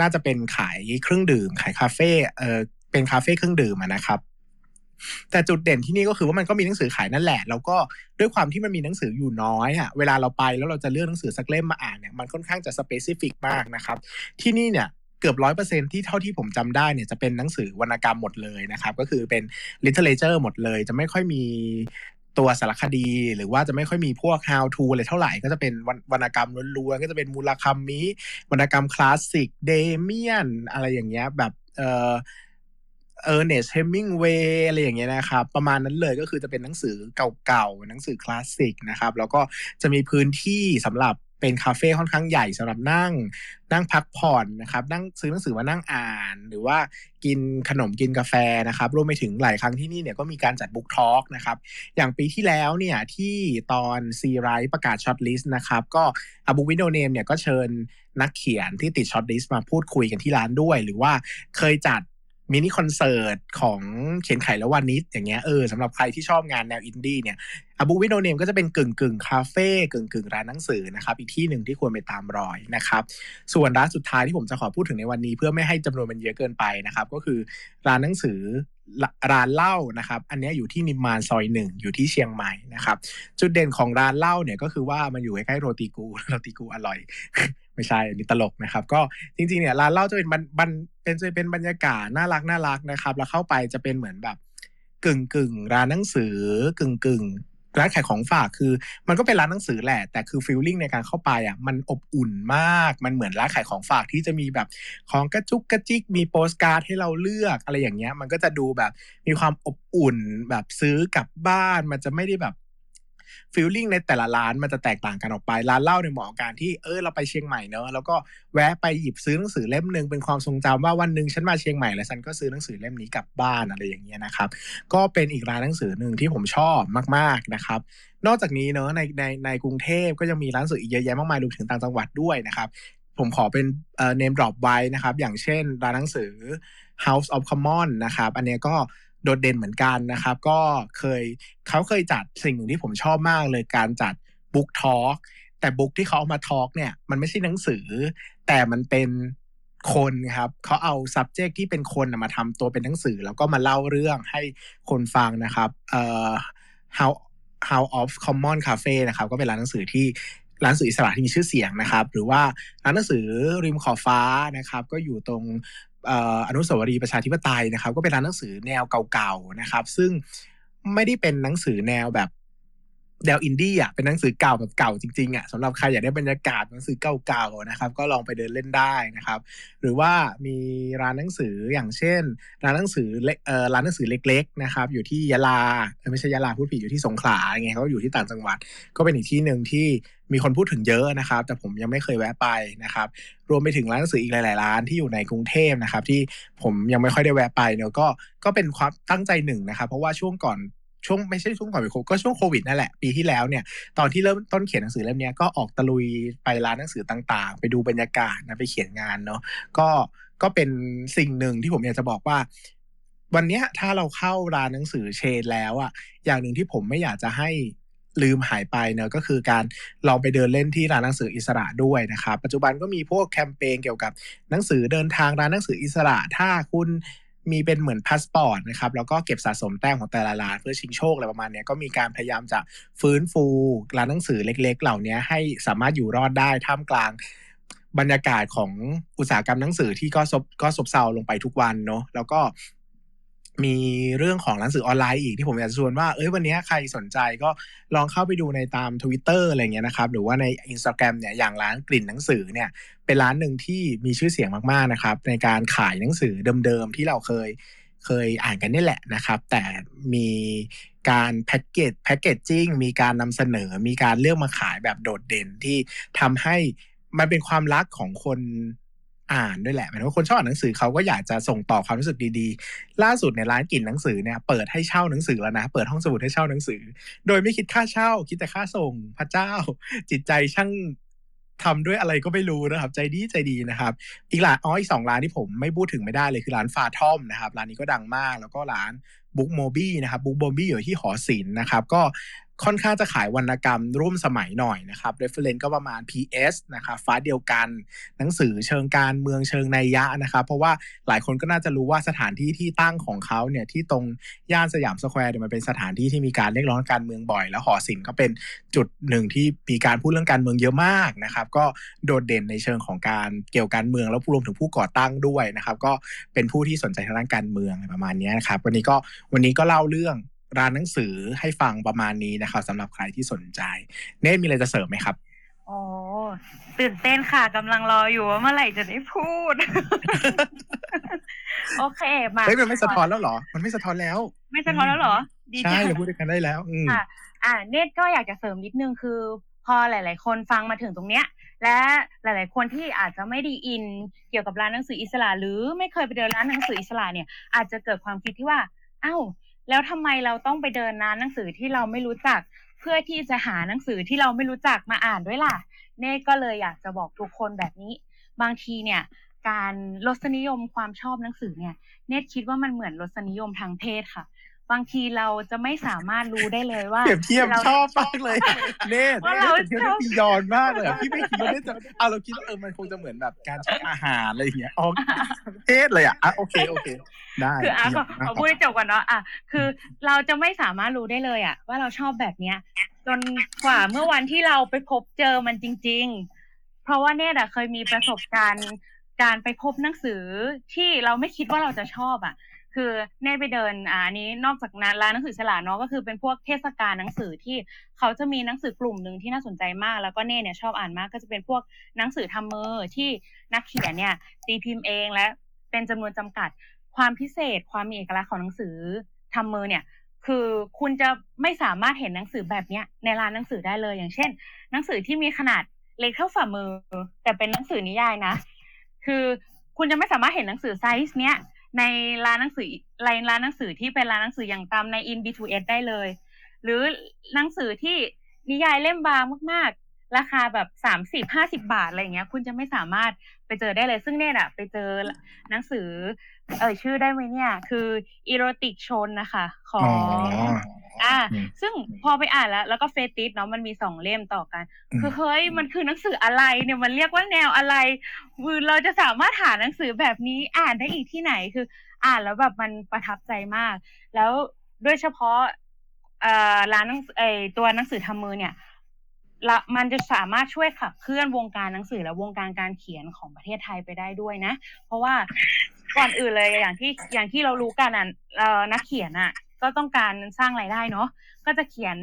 น่าจะเป็นขายเครื่องดื่ม ขายคาเฟ่เออเป็นคาเฟ่เครื่องดื่มนะครับ แต่จุดเด่นที่นี่ก็คือว่ามันก็มีหนังสือขายนั่นแหละ แล้วก็ด้วยความที่มันมีหนังสืออยู่น้อยอะเวลาเราไปแล้วเราจะเลือกหนังสือสักเล่มมาอ่านเนี่ยมันค่อนข้างจะ specific มากนะครับที่นี่เนี่ยเกือบร้อยเปอร์เซ็นต์ที่เท่าที่ผมจำได้เนี่ยจะเป็นหนังสือวรรณกรรมหมดเลยนะครับ ก็คือเป็น literature หมดเลย จะไม่ค่อยมีตัวสารคดี หรือว่าจะไม่ค่อยมีพวก how to อะไรเท่าไหร่ก็จะเป็นวรรณกรรมล้วนๆก็จะเป็นมูราคามิวรรณกรรมคลาสสิกเดเมียนอะไรอย่างเงี้ยแบบเออ เออร์เนสต์ เฮมิงเวย์อะไรอย่างเงี้ยนะครับ ประมาณนั้นเลยก็คือจะเป็นหนังสือเก่าๆ หนังสือคลาสสิกนะครับ แล้วก็จะมีพื้นที่สำหรับเป็นคาเฟ่ค่อนข้างใหญ่สำหรับนั่ง นั่งพักผ่อนนะครับ นั่งซื้อหนังสือมานั่งอ่าน หรือว่ากินขนมกินกาแฟนะครับ รวมไปถึงหลายครั้งที่นี่เนี่ยก็มีการจัด book talk นะครับ อย่างปีที่แล้วเนี่ยที่ตอนซีไรต์ประกาศ shortlist นะครับ ก็ A Book with No Name เนี่ยก็เชิญนักเขียนที่ติด shortlist มาพูดคุยกันที่ร้านด้วย หรือว่าเคยจัด มินิคอนเสิร์ตของเขียนไขและวานิชอย่างเงี้ยเออสำหรับใครที่ชอบงานแนวอินดี้เนี่ย A Book with No Name ก็จะเป็นกึ่งกึ่งคาเฟ่กึ่งกึ่งร้านหนังสือนะครับอีกที่หนึ่งที่ควรไปตามรอยนะครับ ส่วนร้านสุดท้ายที่ผมจะขอพูดถึงในวันนี้ เพื่อไม่ให้จำนวนมันเยอะเกินไปนะครับก็คือร้านหนังสือร้านเหล้านะครับ อันนี้อยู่ที่นิมมานซอยหนึ่งอยู่ที่เชียงใหม่นะครับ จุดเด่นของร้านเหล้าเนี่ยก็คือว่ามันอยู่ใกล้ๆโรตีกูโรตีกูอร่อย ไม่ใช่อันนี้ตลกนะครับ ก็จริงๆเนี่ยร้านเหล้าจะเป็นบันเป็นจะเป็นบรรยากาศน่ารักน่ารักนะครับ แล้วเข้าไปจะเป็นเหมือนแบบกึ่งกึ่งร้านหนังสือกึ่งกึ่งร้านขายของฝากคือ มันก็เป็นร้านหนังสือแหละ แต่คือฟีลลิ่งในการเข้าไปอะมันอบอุ่นมากมันเหมือนร้านขายของฝากที่จะมีแบบของกระจุกกระจิกมีโปสการ์ดให้เราเลือกอะไรอย่างเงี้ย มันก็จะดูแบบมีความอบอุ่นแบบซื้อกลับบ้านมันจะไม่ได้แบบ ฟีลลิ่งในแต่ละร้านมันจะแตกต่างกันออกไป ร้านเหล้าในเหมาะกับการที่เออเราไปเชียงใหม่เนอะแล้วก็แวะไปหยิบซื้อหนังสือเล่มหนึ่งเป็นความทรงจำว่าวันหนึ่งฉันมาเชียงใหม่แล้วฉันก็ซื้อหนังสือเล่มนี้กลับบ้านอะไรอย่างเงี้ยนะครับ ก็เป็นอีกร้านหนังสือหนึ่งที่ผมชอบมากๆนะครับนอกจากนี้เนอะในในในกรุงเทพก็ยังมีร้านหนังสืออีกเยอะแยะมากมายรวมถึงต่างจังหวัดด้วยนะครับผมขอเป็นเอ่อ name drop ไว้นะครับ อย่างเช่นร้านหนังสือ House of Common นะครับ อันนี้ก็ โดดเด่นเหมือนกันนะครับ ก็เคยเขาเคยจัดสิ่งหนึ่งที่ผมชอบมากเลยการจัดบุ๊กทอล์กแต่บุ๊กที่เขาเอามาทอล์กเนี่ยมันไม่ใช่หนังสือ แต่มันเป็นคนครับเขาเอา subject ที่เป็นคนมาทำตัวเป็นหนังสือ แล้วก็มาเล่าเรื่องให้คนฟังนะครับเอ่อ how how of common cafe นะครับก็เป็นร้านหนังสือที่ร้านหนังสืออิสระที่มีชื่อเสียงนะครับ หรือว่าร้านหนังสือริมขอบฟ้านะครับ ก็อยู่ตรง อนุสาวรีย์ประชาธิปไตยนะครับ ก็เป็นร้านหนังสือแนวเก่าๆนะครับ ซึ่งไม่ได้เป็นหนังสือแนวแบบ แนวอินดี้อะเป็นหนังสือเก่าแบบเก่าจริงๆอะสำหรับใครอยากได้บรรยากาศหนังสือเก่าๆนะครับ ก็ลองไปเดินเล่นได้นะครับ หรือว่ามีร้านหนังสืออย่างเช่น ร้านหนังสือเล็กเอ่อร้านหนังสือเล็กๆนะครับ อยู่ที่ยะลาไม่ใช่ยะลาพูดผิดอยู่ที่สงขลาไงเขาอยู่ที่ต่างจังหวัด ก็เป็นอีกที่หนึ่งที่มีคนพูดถึงเยอะนะครับ แต่ผมยังไม่เคยแวะไปนะครับ รวมไปถึงร้านหนังสืออีกหลายๆร้านที่อยู่ในกรุงเทพนะครับ ที่ผมยังไม่ค่อยได้แวะไปเนอะก็ก็เป็นความตั้งใจหนึ่งนะครับ เพราะว่าช่วงก่อน ช่วงไม่ใช่ช่วงก่อนโควิดก็ช่วงโควิดนั่นแหละปีที่แล้วเนี่ยตอนที่เริ่มต้นเขียนหนังสือเล่มนี้ก็ออกตะลุยไปร้านหนังสือต่างๆ ไปดูบรรยากาศนะไปเขียนงานเนาะก็ก็เป็นสิ่งหนึ่งที่ผมอยากจะบอกว่าวันนี้ถ้าเราเข้าร้านหนังสือเชนแล้วอะอย่างหนึ่งที่ผมไม่อยากจะให้ลืมหายไปเนอะก็คือการลองไปเดินเล่นที่ร้านหนังสืออิสระด้วยนะครับ ปัจจุบันก็มีพวกแคมเปญเกี่ยวกับหนังสือเดินทางร้านหนังสืออิสระ ถ้าคุณ มีเป็นเหมือนพาสปอร์ตนะครับแล้วก็เก็บสะสมแต้มของแต่ละร้านเพื่อชิงโชคอะไรประมาณนี้ก็มีการพยายามจะฟื้นฟูร้านหนังสือเล็ก ๆ เหล่านี้ให้สามารถอยู่รอดได้ท่ามกลางบรรยากาศของอุตสาหกรรมหนังสือที่ก็ซบก็ซบเซาลงไปทุกวันเนาะแล้วก็ มีเรื่องของหนังสือออนไลน์อีกที่ผมอยากจะชวนว่าเอ้ยวันนี้ใครสนใจก็ลองเข้าไปดูในตาม Twitter อะไรเงี้ยนะครับหรือว่าใน Instagram เนี่ยอย่างร้านกลิ่นหนังสือเนี่ยเป็นร้านหนึ่งที่มีชื่อเสียงมากๆนะครับในการขายหนังสือเดิมๆที่เราเคยเคยอ่านกันนี่แหละนะครับ แต่มีการแพ็กเกจแพ็กเกจจิ้งมีการนำเสนอมีการเลือกมาขายแบบโดดเด่นที่ทำให้มันเป็นความรักของคน อ่านด้วยแหละหมายถึงว่าคนชอบอ่านหนังสือเขาก็อยากจะส่งต่อความรู้สึกดีๆ ล่าสุดในร้านกลิ่นหนังสือเนี่ยเปิดให้เช่าหนังสือแล้วนะ เปิดห้องสมุดให้เช่าหนังสือ โดยไม่คิดค่าเช่า คิดแต่ค่าส่งพระเจ้า จิตใจช่างทำด้วยอะไรก็ไม่รู้นะครับ ใจดีใจดีนะครับ อีกร้านอ๋ออีกสองร้านที่ผมไม่พูดถึงไม่ได้เลยคือร้าน Fathom นะครับ ร้านนี้ก็ดังมากแล้วก็ร้าน Bookmoby นะครับ Bookmoby อยู่ที่หอศิลป์นะครับ ก็ ค่อนข้างจะขายวรรณกรรมร่วมสมัยหน่อยนะครับ reference ก็ประมาณ PS นะครับฟ้าเดียวกันหนังสือเชิงการเมืองเชิงนัยยะนะครับ เพราะว่าหลายคนก็น่าจะรู้ว่าสถานที่ที่ตั้งของเขาเนี่ยที่ตรงย่านสยามสแควร์เนี่ยมันเป็นสถานที่ที่มีการเรียกร้องการเมืองบ่อย แล้วหอศิลป์ก็เป็นจุดหนึ่งที่มีการพูดเรื่องการเมืองเยอะมากนะครับก็โดดเด่นในเชิงของการเกี่ยวการเมืองแล้วรวมถึงผู้ก่อตั้งด้วยนะครับก็เป็นผู้ที่สนใจทางด้านการเมืองประมาณนี้นะครับวันนี้ก็วันนี้ก็เล่าเรื่อง ร้านหนังสือให้ฟังประมาณนี้นะครับสำหรับใครที่สนใจ เน่มีอะไรจะเสริมไหมครับโอ้ตื่นเต้นค่ะกำลังรออยู่ว่าเมื่อไหร่จะได้พูด โอเคมาเฮ้ยมันไม่สะท้อนแล้วเหรอ มันไม่สะท้อนแล้ว ไม่สะท้อนแล้วเหรอดีใช่จังเราพูดด้วยกันได้แล้วอืมค่ะอ่าเนตก็อยากจะเสริมนิดนึงคือ พอหลาย ๆ คนฟังมาถึงตรงเนี้ย และหลาย ๆ คนที่อาจจะไม่ไดีอิน เกี่ยวกับร้านหนังสืออิสระ หรือไม่เคยไปเดินร้านหนังสืออิสระเนี่ย อาจจะเกิดความคิดที่ว่าอ้าว แล้วทำไมเราต้องไปเดินร้านหนังสือที่เราไม่รู้จัก เพื่อที่จะหาหนังสือที่เราไม่รู้จักมาอ่านด้วยล่ะ เน่ก็เลยอยากจะบอกทุกคนแบบนี้ บางทีเนี่ย การรสนิยมความชอบหนังสือเนี่ย เน่คิดว่ามันเหมือนรสนิยมทางเพศค่ะ บางทีเราจะไม่สามารถรู้ได้เลยว่าเปรียบเทียบรา ชอบมากเลยเน่ว่าเราเปรียบเทียบได้ปียอนมากเลยอะพี่ไม่คิดว่าเนี่ยจะเอาเราคิดว่าเออมันคงจะเหมือนแบบการใช้อาหารอะไรอย่างเงี้ยอ๋อเพศเลยอะอะโอเคโอเค ได้คืออะปียขออนมากขอพูดให้จบก่อนเนาะอะคือเราจะไม่สามารถรู้ได้เลยอะ ว่าเราชอบแบบเนี้ย จนกว่าเมื่อวันที่เราไปพบเจอมันจริง ๆ เพราะว่าเนตอะเคยมีประสบการณ์ การไปพบหนังสือที่เราไม่คิดว่าเราจะชอบอะ คือเนตไปเดินอ่านี้นอกจากนั้นร้านหนังสือฉลาดเนาะก็คือเป็นพวกเทศกาลหนังสือที่เขาจะมีหนังสือกลุ่มหนึ่งที่น่าสนใจมาก แล้วก็เน่เนี่ยชอบอ่านมากก็จะเป็นพวกหนังสือทำมือที่นักเขียนเนี่ยตีพิมพ์เองและเป็นจำนวนจำกัดความพิเศษความมีเอกลักษณ์ของหนังสือทำมือเนี่ยคือคุณจะไม่สามารถเห็นหนังสือแบบเนี้ยในร้านหนังสือได้เลยอย่างเช่น หนังสือที่มีขนาดเล็กเท่าฝ่ามือ แต่เป็นหนังสือนิยายนะ คือคุณจะไม่สามารถเห็นหนังสือไซส์เนี้ยในร้านหนังสือในร้านหนังสือที่เป็นร้านหนังสืออย่างตามใน in B2S ได้เลย หรือหนังสือที่นิยายเล่มบางมากๆ ราคาแบบสามสิบห้าสิบาทอะไรเงี้ย คุณจะไม่สามารถไปเจอได้เลย ซึ่งเนี่ยอะไปเจอหนังสือ เอ่ยชื่อได้ไหมเนี่ย คืออีโรติกชนนะคะขออ๋งออ่า ซึ่งพอไปอ่านแล้ว แล้วก็เฟติสเนาะมันมีสองเล่มต่อกัน คือเฮ้ยมันคือหนังสืออะไรเนี่ยมันเรียกว่าแนวอะไรคือเราจะสามารถหาหนังสือแบบนี้อ่านได้อีกที่ไหนคือ อ่านแล้วแบบมันประทับใจมาก แล้วโดยเฉพาะเอ่อร้านไอตัวหนังสือทำมือเนี่ย ละมันจะสามารถช่วยขับเคลื่อนวงการหนังสือและวงการการเขียนของประเทศไทยไปได้ด้วยนะ เพราะว่าก่อนอื่นเลยอย่างที่อย่างที่เรารู้กันอะนักเขียนอะ ก็ต้องการสร้างรายได้เนาะก็จะเขียน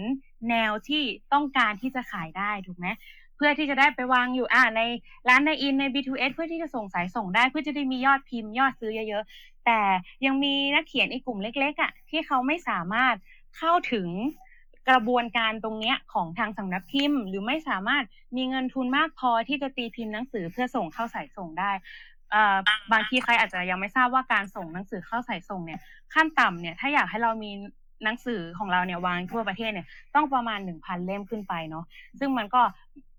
แนวที่ต้องการที่จะขายได้ถูกไหมเพื่อที่จะได้ไปวางอยู่อ่าในร้านในอินใน B2S เพื่อที่จะส่งสายส่งได้ เพื่อจะได้มียอดพิมพ์ยอดซื้อเยอะๆแต่ยังมีนักเขียนอีกกลุ่มเล็กๆอะที่เขาไม่สามารถเข้าถึง กระบวนการตรงเนี้ยของทางสำนักพิมพ์ หรือไม่สามารถมีเงินทุนมากพอที่จะตีพิมพ์หนังสือเพื่อส่งเข้าสายส่งได้บางทีใครอาจจะยังไม่ทราบว่าการส่งหนังสือเข้าสายส่งเนี่ยขั้นต่ำเนี่ยถ้าอยากให้เรามีหนังสือของเราเนี่ยวางทั่วประเทศเนี่ยต้องประมาณหนึ่งพันเล่มขึ้นไปเนาะซึ่งมันก็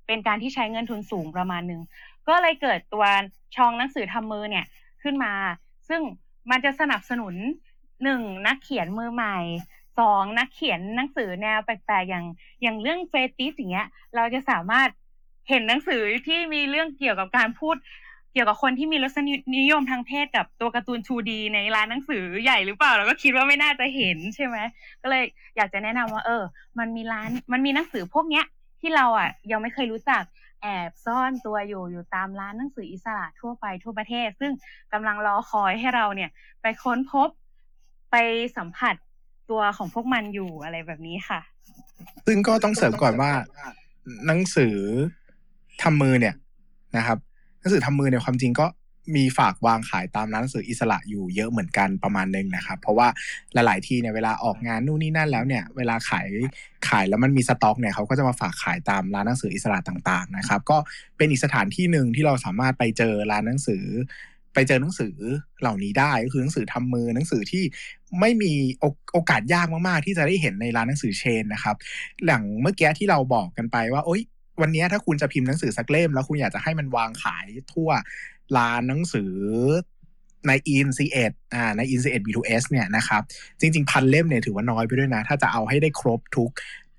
เป็นการที่ใช้เงินทุนสูงประมาณหนึ่งก็เลยเกิดตัวช่องหนังสือทำมือเนี่ยขึ้นมา ซึ่งมันจะสนับสนุนหนึ่งนักเขียนมือใหม่ สองนักเขียนหนังสือแนวแปลกๆอย่างอย่างเรื่องเฟติสอย่างเงี้ย เราจะสามารถเห็นหนังสือที่มีเรื่องเกี่ยวกับการพูดเกี่ยวกับคนที่มีรสนิยมทางเพศกับตัวการ์ตูนชูดีในร้านหนังสือใหญ่หรือเปล่าเราก็คิดว่าไม่น่าจะเห็นใช่ไหมก็เลยอยากจะแนะนำว่า เออ มันมีร้านมันมีหนังสือพวกเนี้ย ที่เราอะยังไม่เคยรู้จักแอบซ่อนตัวอยู่อยู่ตามร้านหนังสืออิสระทั่วไปทั่วประเทศ ซึ่งกำลังรอคอยให้เราเนี่ย ไปค้นพบไปสัมผัส ตัวของพวกมันอยู่อะไรแบบนี้ค่ะ ซึ่งก็ต้องเสริมก่อนว่า หนังสือทำมือเนี่ยนะครับ หนังสือทำมือเนี่ยความจริงก็มีฝากวางขายตามร้านหนังสืออิสระอยู่เยอะเหมือนกันประมาณนึงนะครับ เพราะว่าหลาย ๆ ที่เนี่ยเวลาออกงานนู่นนี่นั่นแล้วเนี่ย เวลาขายขายแล้วมันมีสต็อกเนี่ยเขาก็จะมาฝากขายตามร้านหนังสืออิสระต่าง ๆ นะครับ ก็เป็นอีกสถานที่หนึ่งที่เราสามารถไปเจอร้านหนังสือ ไปเจอหนังสือเหล่านี้ได้ก็คือหนังสือทำมือหนังสือที่ไม่มีโอกาสยากมากๆ ที่จะได้เห็นในร้านหนังสือเชนนะครับ หลังเมื่อกี้ที่เราบอกกันไปว่าโอ๊ยวันนี้ถ้าคุณจะพิมพ์หนังสือสักเล่ม แล้วคุณอยากจะให้มันวางขายทั่วร้านหนังสือใน in c 1อ่าใน in c 1 b2s เนี่ยนะครับ จริง ๆ พันเล่มเนี่ยถือว่าน้อยไปด้วยนะ ถ้าจะเอาให้ได้ครบทุก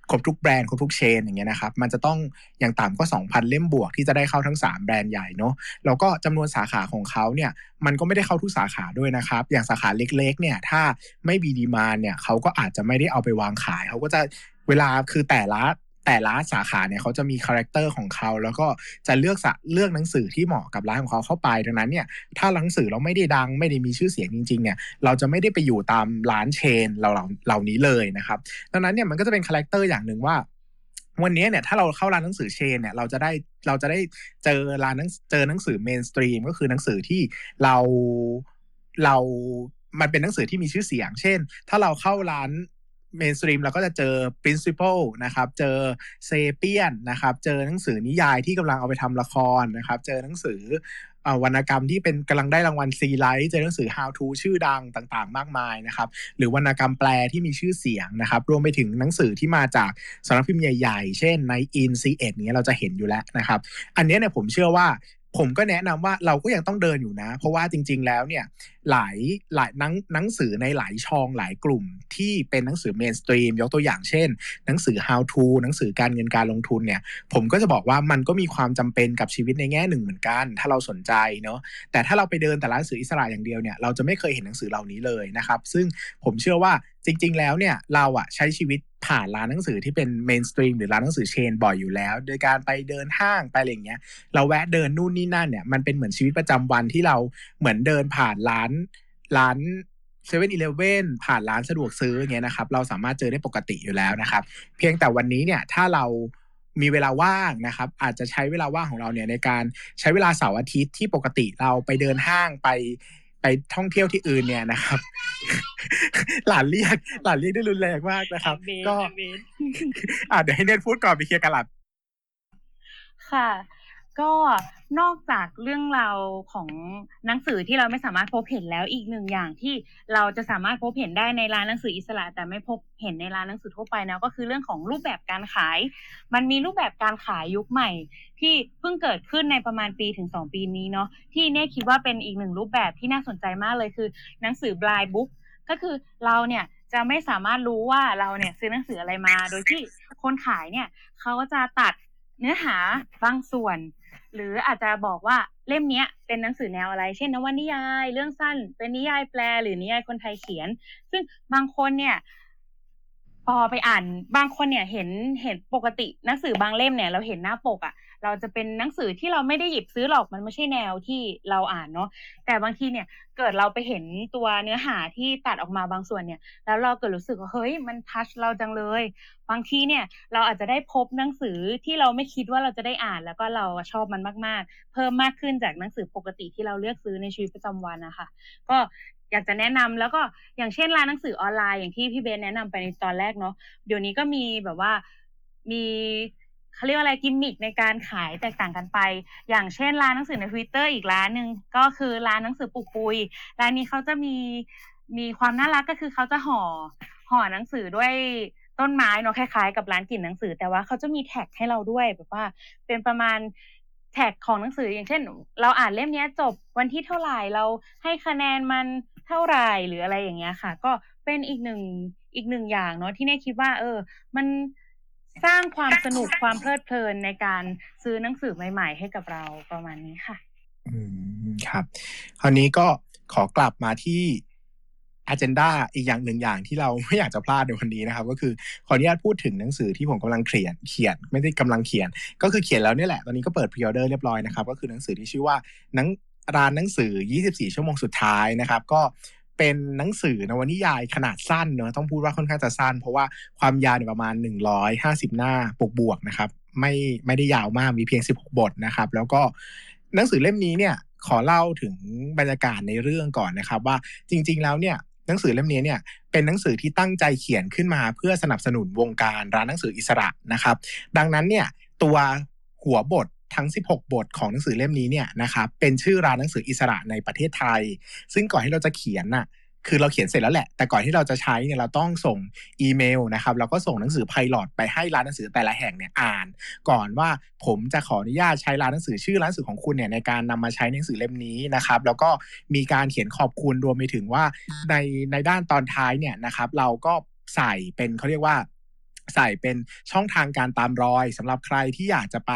ครบทุกแบรนด์ครบทุกเชนอย่างเงี้ยนะครับมันจะต้องอย่างต่ำก็ 2,000 เล่มบวกที่จะได้เข้าทั้ง 3 แบรนด์ใหญ่เนาะแล้วก็จำนวนสาขาของเขาเนี่ยมันก็ไม่ได้เข้าทุกสาขาด้วยนะครับ อย่างสาขาเล็กๆเนี่ยถ้าไม่มี demand เนี่ยเขาก็อาจจะไม่ได้เอาไปวางขายเขาก็จะเวลาคือแต่ละ แต่ละสาขาเนี่ยเขาจะมี character ของเขาแล้วก็จะเลือกเลือกหนังสือที่เหมาะกับร้านของเขาเข้าไปดังนั้นเนี่ยถ้าหนังสือเราไม่ได้ดังไม่ได้มีชื่อเสียงจริงๆเนี่ยเราจะไม่ได้ไปอยู่ตามร้าน chain เราเหล่านี้เลยนะครับดังนั้นเนี่ยมันก็จะเป็น character อย่างหนึ่งว่าวันนี้เนี่ยถ้าเราเข้าร้านหนังสือ chain เนี่ยเราจะได้เราจะได้เจอร้านหนังเจอหนังสือ mainstream ก็คือหนังสือที่เราเรามันเป็นหนังสือที่มีชื่อเสียง เช่น ถ้าเราเข้าร้าน mainstream เราก็จะเจอ principle นะครับ เจอ Sapiens นะครับ เจอหนังสือนิยายที่กำลังเอาไปทำละครนะครับ เจอหนังสือวรรณกรรมที่เป็นกำลังได้รางวัลซีไรต์เจอหนังสือ how to ชื่อดังต่างๆ มากมายนะครับ หรือวรรณกรรมแปลที่มีชื่อเสียงนะครับ รวมไปถึงหนังสือที่มาจากสำนักพิมพ์ใหญ่ ๆ เช่นใน in c 1นี้เราจะเห็นอยู่แล้วนะครับ อันนี้เนี่ยผมเชื่อว่า ผมก็แนะนำว่าเราก็ยังต้องเดินอยู่นะ เพราะว่าจริง ๆ แล้วเนี่ยหลายหลายหนังหนังสือในหลายช่องหลายกลุ่มที่เป็นหนังสือเมนสตรีมยกตัวอย่างเช่น หนังสือ how to หนังสือการเงินการลงทุนเนี่ย ผมก็จะบอกว่ามันก็มีความจำเป็นกับชีวิตในแง่หนึ่งเหมือนกัน ถ้าเราสนใจเนาะแต่ถ้าเราไปเดินแต่ละหนังสืออิสระอย่างเดียวเนี่ยเราจะไม่เคยเห็นหนังสือเหล่านี้เลยนะครับ ซึ่งผมเชื่อว่า จริง ๆ แล้วเนี่ยเราอะใช้ชีวิตผ่านร้านหนังสือที่เป็น mainstream หรือร้านหนังสือ chain บ่อยอยู่แล้ว โดยการไปเดินห้างไปอะไรเงี้ย เราแวะเดินนู่นนี่นั่นเนี่ยมันเป็นเหมือนชีวิตประจำวันที่เราเหมือนเดินผ่านร้านร้านเซเว่นอีเลฟเว่นผ่านร้านสะดวกซื้ออย่างเงี้ยนะครับ เราสามารถเจอได้ปกติอยู่แล้วนะครับ เพียงแต่วันนี้เนี่ยถ้าเรามีเวลาว่างนะครับ อาจจะใช้เวลาว่างของเราเนี่ยในการใช้เวลาเสาร์อาทิตย์ที่ปกติเราไปเดินห้างไป ไปท่องเที่ยวที่อื่นเนี่ยนะครับ หลานเรียก หลานเรียกได้รุนแรงมากนะครับ ก็อ่าเดี๋ยวให้เนทพูดก่อนไปเคลียร์กันหลับค่ะ ก็นอกจากเรื่องราวของหนังสือที่เราไม่สามารถพบเห็นแล้วอีกหนึ่งอย่างที่เราจะสามารถพบเห็นได้ในร้านหนังสืออิสระ แต่ไม่พบเห็นในร้านหนังสือทั่วไปนะก็คือเรื่องของรูปแบบการขาย มันมีรูปแบบการขายยุคใหม่ ที่เพิ่งเกิดขึ้นในประมาณปีถึงสองปีนี้เนาะที่เน่คิดว่าเป็นอีกหนึ่งรูปแบบที่น่าสนใจมากเลยคือ หนังสือบลายบุ๊กก็คือเราเนี่ยจะไม่สามารถรู้ว่าเราเนี่ยซื้อหนังสืออะไรมา โดยที่คนขายเนี่ยเขาก็จะตัดเนื้อหาบางส่วน หรืออาจจะบอกว่าเล่มนี้เป็นหนังสือแนวอะไร เช่นนวนิยาย เรื่องสั้น เป็นนิยายแปล หรือนิยายคนไทยเขียน ซึ่งบางคนเนี่ยพอไปอ่านบางคนเนี่ยเห็นเห็นปกติหนังสือบางเล่มเนี่ย เราเห็นหน้าปกอะ่ะ เราจะเป็นหนังสือที่เราไม่ได้หยิบซื้อหรอกมันไม่ใช่แนวที่เราอ่านเนาะแต่บางทีเนี่ยเกิดเราไปเห็นตัวเนื้อหาที่ตัดออกมาบางส่วนเนี่ย แล้วเราเกิดรู้สึกว่าเฮ้ยมันทัชเราจังเลย บางทีเนี่ยเราอาจจะได้พบหนังสือที่เราไม่คิดว่าเราจะได้อ่าน แล้วก็เราชอบมันมาก ๆ เพิ่มมากขึ้นจากหนังสือปกติที่เราเลือกซื้อในชีวิตประจำวันนะคะก็อยากจะแนะนำแล้วก็อย่างเช่นร้านหนังสือออนไลน์อย่างที่พี่เบนแนะนำไปในตอนแรกเนาะเดี๋ยวนี้ก็มีแบบว่ามี เขาเรียกว่าอะไรกิมมิคในการขายแตกต่างกันไป อย่างเช่นร้านหนังสือในทวิตเตอร์อีกร้านหนึ่งก็คือร้านหนังสือปุกปุยร้านนี้เขาจะมีมีความน่ารักก็คือเขาจะห่อห่อหนังสือด้วยต้นไม้เนาะคล้ายๆกับร้านกลิ่นหนังสือ แต่ว่าเขาจะมี tag ให้เราด้วยแบบว่าเป็นประมาณ tag ของหนังสืออย่างเช่น เราอ่านเล่มนี้จบวันที่เท่าไหร่เราให้คะแนนมันเท่าไหร่หรืออะไรอย่างเงี้ยค่ะ ก็เป็นอีกหนึ่งอีกหนึ่งอย่างเนาะที่เน่คิดว่า เออ มัน สร้างความสนุกความเพลิดเพลินในการซื้อหนังสือใหม่ ๆ ให้กับเราประมาณนี้ค่ะ อืมครับ คราวนี้ก็ขอกลับมาที่อ g e n d a อีกอย่างหนึ่งอย่างที่เราไม่อยากจะพลาดในวันนี้นะครับ ก็คือขออนุญาตพูดถึงหนังสือที่ผมกำลังเขียนเขียนไม่ได้กำลังเขียน ก็คือเขียนแล้วนี่แหละ ตอนนี้ก็เปิดพรีออเดอร์เรียบร้อยนะครับ ก็คือหนังสือที่ชื่อว่าหนังร้านหนังสือ 24 ชั่วโมงสุดท้ายนะครับ ก็ เป็นหนังสือนวนิยายขนาดสั้นเนอะต้องพูดว่าค่อนข้างจะสั้น เพราะว่าความยาวประมาณ 150 หน้าบวกบวกนะครับ ไม่ไม่ได้ยาวมากมีเพียง 16 บทนะครับ แล้วก็หนังสือเล่มนี้เนี่ยขอเล่าถึงบรรยากาศในเรื่องก่อนนะครับ ว่าจริง ๆ แล้วเนี่ยหนังสือเล่มนี้เนี่ยเป็นหนังสือที่ตั้งใจเขียนขึ้นมา เพื่อสนับสนุนวงการร้านหนังสืออิสระนะครับ ดังนั้นเนี่ยตัวหัวบท ทั้ง 16 บทของหนังสือเล่มนี้เนี่ยนะครับเป็นชื่อร้านหนังสืออิสระในประเทศไทย ซึ่งก่อนที่เราจะเขียนน่ะคือเราเขียนเสร็จแล้วแหละ แต่ก่อนที่เราจะใช้เนี่ยเราต้องส่งอีเมลนะครับแล้วก็ส่งหนังสือไพลอตไปให้ร้านหนังสือแต่ละแห่งเนี่ยอ่าน ก่อนว่าผมจะขออนุญาตใช้ร้านหนังสือชื่อร้านหนังสือของคุณเนี่ยในการนำมาใช้หนังสือเล่มนี้นะครับ แล้วก็มีการเขียนขอบคุณรวมไปถึงว่าในในด้านตอนท้ายเนี่ยนะครับ เราก็ใส่เป็นเขาเรียกว่าใส่เป็นช่องทางการตามรอยสำหรับใครที่อยากจะไป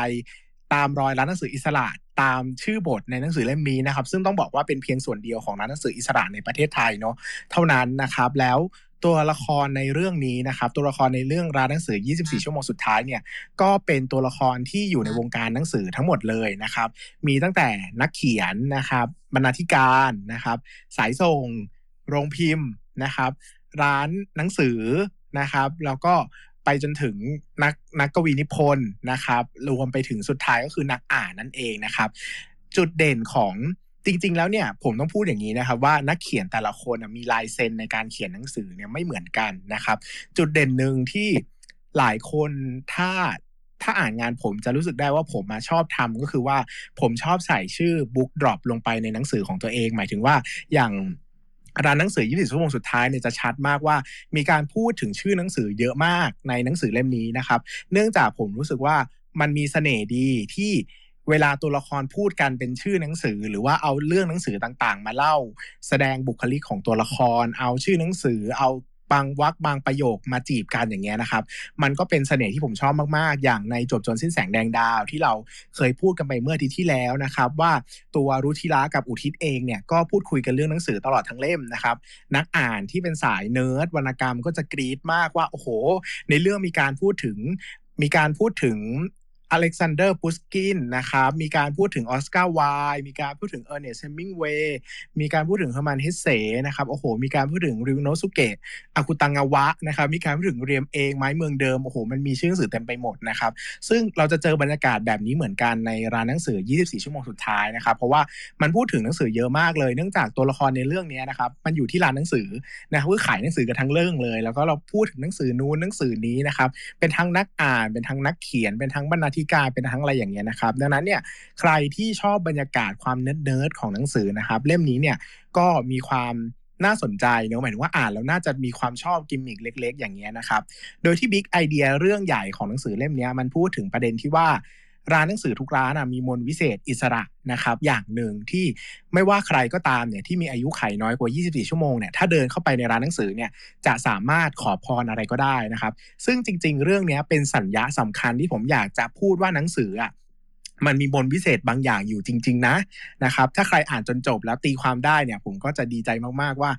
ตามรอยร้านหนังสืออิสระตามชื่อบทในหนังสือเล่มนี้นะครับ ซึ่งต้องบอกว่าเป็นเพียงส่วนเดียวของร้านหนังสืออิสระในประเทศไทยเนาะเท่านั้นนะครับแล้วตัวละครในเรื่องนี้นะครับ ตัวละครในเรื่องร้านหนังสือ 24 ชั่วโมงสุดท้ายเนี่ยก็เป็นตัวละครที่อยู่ในวงการหนังสือทั้งหมดเลยนะครับ มีตั้งแต่นักเขียนนะครับ บรรณาธิการนะครับ สายส่ง โรงพิมพ์นะครับ ร้านหนังสือนะครับ แล้วก็ ไปจนถึงนักนักกวีนิพนธ์นะครับ รวมไปถึงสุดท้ายก็คือนักอ่านนั่นเองนะครับ จุดเด่นของจริง ๆ แล้วเนี่ยผมต้องพูดอย่างนี้นะครับว่านักเขียนแต่ละคนมีลายเซ็นในการเขียนหนังสือเนี่ยไม่เหมือนกันนะครับ จุดเด่นหนึ่งที่หลายคนถ้าถ้าอ่านงานผมจะรู้สึกได้ว่าผมมาชอบทำก็คือว่าผมชอบใส่ชื่อ book drop ลงไปในหนังสือของตัวเอง หมายถึงว่าอย่าง ร้านหนังสือ 24 ชั่วโมงสุดท้ายเนี่ยจะชัดมากว่า มีการพูดถึงชื่อหนังสือเยอะมากในหนังสือเล่มนี้นะครับ เนื่องจากผมรู้สึกว่ามันมีเสน่ห์ดีที่เวลาตัวละครพูดกันเป็นชื่อหนังสือ หรือว่าเอาเรื่องหนังสือต่างๆ มาเล่า แสดงบุคลิกของตัวละคร เอาชื่อหนังสือ เอา บางวักบางประโยคมาจีบกันอย่างเงี้ยนะครับ มันก็เป็นเสน่ห์ที่ผมชอบมากๆ อย่างในจบจนสิ้นแสงแดงดาวที่เราเคยพูดกันไปเมื่อ EP ที่แล้วนะครับ ว่าตัวรุธิระกับอุทิศเองเนี่ยก็พูดคุยกันเรื่องหนังสือตลอดทั้งเล่มนะครับ นักอ่านที่เป็นสายเนิร์ดวรรณกรรมก็จะกรี๊ดมากว่าโอ้โห ในเรื่องมีการพูดถึงมีการพูดถึง อเล็กซานเดอร์ปุสกินนะครับมีการพูดถึงออสการ์ไวลด์มีการพูดถึงเออร์เนสเฮมิงเวย์มีการพูดถึงเฮอร์มันเฮเซนะครับโอ้โห มีการพูดถึงริวโนสุเกะอากุตังาวะนะครับมีการพูดถึงเรียมเองไม้เมืองเดิมโอ้โหมันมีชื่อหนังสือเต็มไปหมดนะครับซึ่งเราจะเจอบรรยากาศแบบนี้เหมือนกันในร้านหนังสือ 24 ชั่วโมงสุดท้ายนะครับเพราะว่ามันพูดถึงหนังสือเยอะมากเลย เนื่องจากตัวละครในเรื่องนี้นะครับมันอยู่ที่ร้านหนังสือนะครับคือขายหนังสือกันทั้งเรื่องเลย แล้วก็เราพูดถึงหนังสือนู้นหนังสือนี้นะครับเป็นทั้งนักอ่านเป็นทั้งนักเขียนเป็นทั้งบรรณาธิการเป็นทั้งอะไรอย่างเงี้ยนะครับ ดังนั้นเนี่ยใครที่ชอบบรรยากาศความเนิร์ดๆของหนังสือนะครับ เล่มนี้เนี่ยก็มีความน่าสนใจเนอะหมายถึงว่าอ่านแล้วน่าจะมีความชอบกิมมิกเล็ก ๆ อย่างเงี้ยนะครับ โดยที่บิ๊กไอเดียเรื่องใหญ่ของหนังสือเล่มนี้มันพูดถึงประเด็นที่ว่า ร้านหนังสือทุกร้านมีมนวิเศษอิสระนะครับอย่างหนึ่งที่ไม่ว่าใครก็ตามเนี่ยที่มีอายุไขน้อยกว่า 24 ชั่วโมงเนี่ยถ้าเดินเข้าไปในร้านหนังสือเนี่ยจะสามารถขอพรอะไรก็ได้นะครับ ซึ่งจริง ๆ เรื่องนี้เป็นสัญญาสำคัญที่ผมอยากจะพูดว่าหนังสืออะมันมีบนวิเศษบางอย่างอยู่จริง ๆ นะนะครับ ถ้าใครอ่านจนจบแล้วตีความได้เนี่ย ผมก็จะดีใจมากๆว่า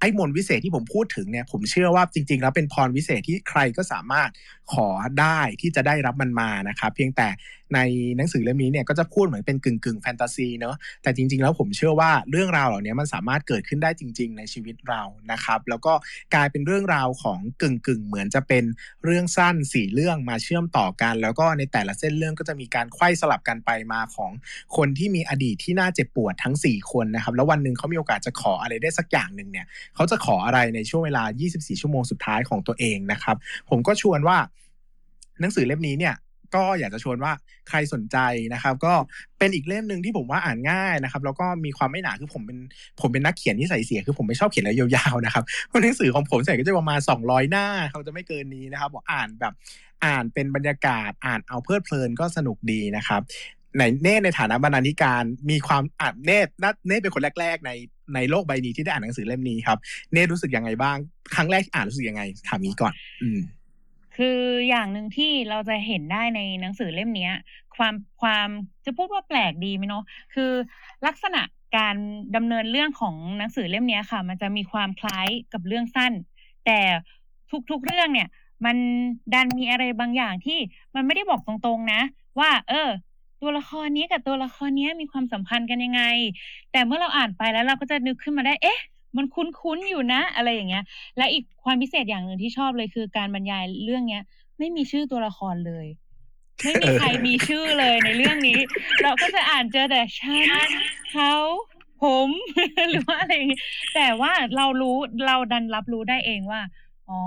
ไอ้มนวิเศษที่ผมพูดถึงเนี่ยผมเชื่อว่าจริง ๆ แล้วเป็นพรวิเศษที่ใครก็สามารถขอได้ที่จะได้รับมันมานะครับ เพียงแต่ ในหนังสือเล่มนี้เนี่ยก็จะพูดเหมือนเป็นกึ่งกึ่งแฟนตาซีเนาะแต่จริง ๆ แล้วผมเชื่อว่าเรื่องราวเหล่านี้มันสามารถเกิดขึ้นได้จริง ๆ ในชีวิตเรานะครับ แล้วก็กลายเป็นเรื่องราวของกึ่งกึ่งเหมือนจะเป็นเรื่องสั้นสี่เรื่องมาเชื่อมต่อกัน แล้วก็ในแต่ละเส้นเรื่องก็จะมีการไขว้สลับกันไปมาของคนที่มีอดีตที่น่าเจ็บปวดทั้ง 4 คนนะครับแล้ววันหนึ่งเขามีโอกาสจะขออะไรได้สักอย่างหนึ่งเนี่ยเขาจะขออะไรในช่วงเวลา 24 ชั่วโมงสุดท้ายของตัวเองนะครับ ผมก็ชวนว่าหนังสือเล่มนี้เนี่ย ก็อยากจะชวนว่าใครสนใจนะครับ ก็เป็นอีกเล่มหนึ่งที่ผมว่าอ่านง่ายนะครับ แล้วก็มีความไม่หนาคือผมเป็นผมเป็นนักเขียนที่ใส่เสียคือผมไม่ชอบเขียนอะไรยาวๆนะครับเพราะหนังสือของผมใส่ก็จะประมาณ 200 หน้าเขาจะไม่เกินนี้นะครับอ่านแบบอ่านเป็นบรรยากาศอ่านเอาเพลิดเพลินก็สนุกดีนะครับในเน่ในฐานะบรรณาธิการมีความอ่านเน่เน่เป็นคนแรก ๆ ในในโลกใบนี้ที่ได้อ่านหนังสือเล่มนี้ครับ เน่รู้สึกยังไงบ้าง ครั้งแรกที่อ่านรู้สึกยังไงถามนี้ก่อน อืม คืออย่างหนึ่งที่เราจะเห็นได้ในหนังสือเล่มนี้ความความจะพูดว่าแปลกดีไหมเนาะคือลักษณะการดำเนินเรื่องของหนังสือเล่มนี้ค่ะ มันจะมีความคล้ายกับเรื่องสั้น แต่ทุกๆเรื่องเนี่ย มันดันมีอะไรบางอย่างที่มันไม่ได้บอกตรงๆนะ ว่า เออ ตัวละครนี้กับตัวละครนี้มีความสัมพันธ์กันยังไง แต่เมื่อเราอ่านไปแล้วเราก็จะนึกขึ้นมาได้ เอ๊ะ มันคุ้นๆอยู่นะอะไรอย่างเงี้ย และอีกความพิเศษอย่างหนึ่งที่ชอบเลยคือการบรรยายเรื่องเนี้ย ไม่มีชื่อตัวละครเลย ไม่มีใครมีชื่อเลยในเรื่องนี้ เราก็จะอ่านเจอแต่ฉันเขาผมหรือว่าอะไรอย่างเงี้ยแต่ว่าเรารู้เราดันรับรู้ได้เองว่าอ๋อ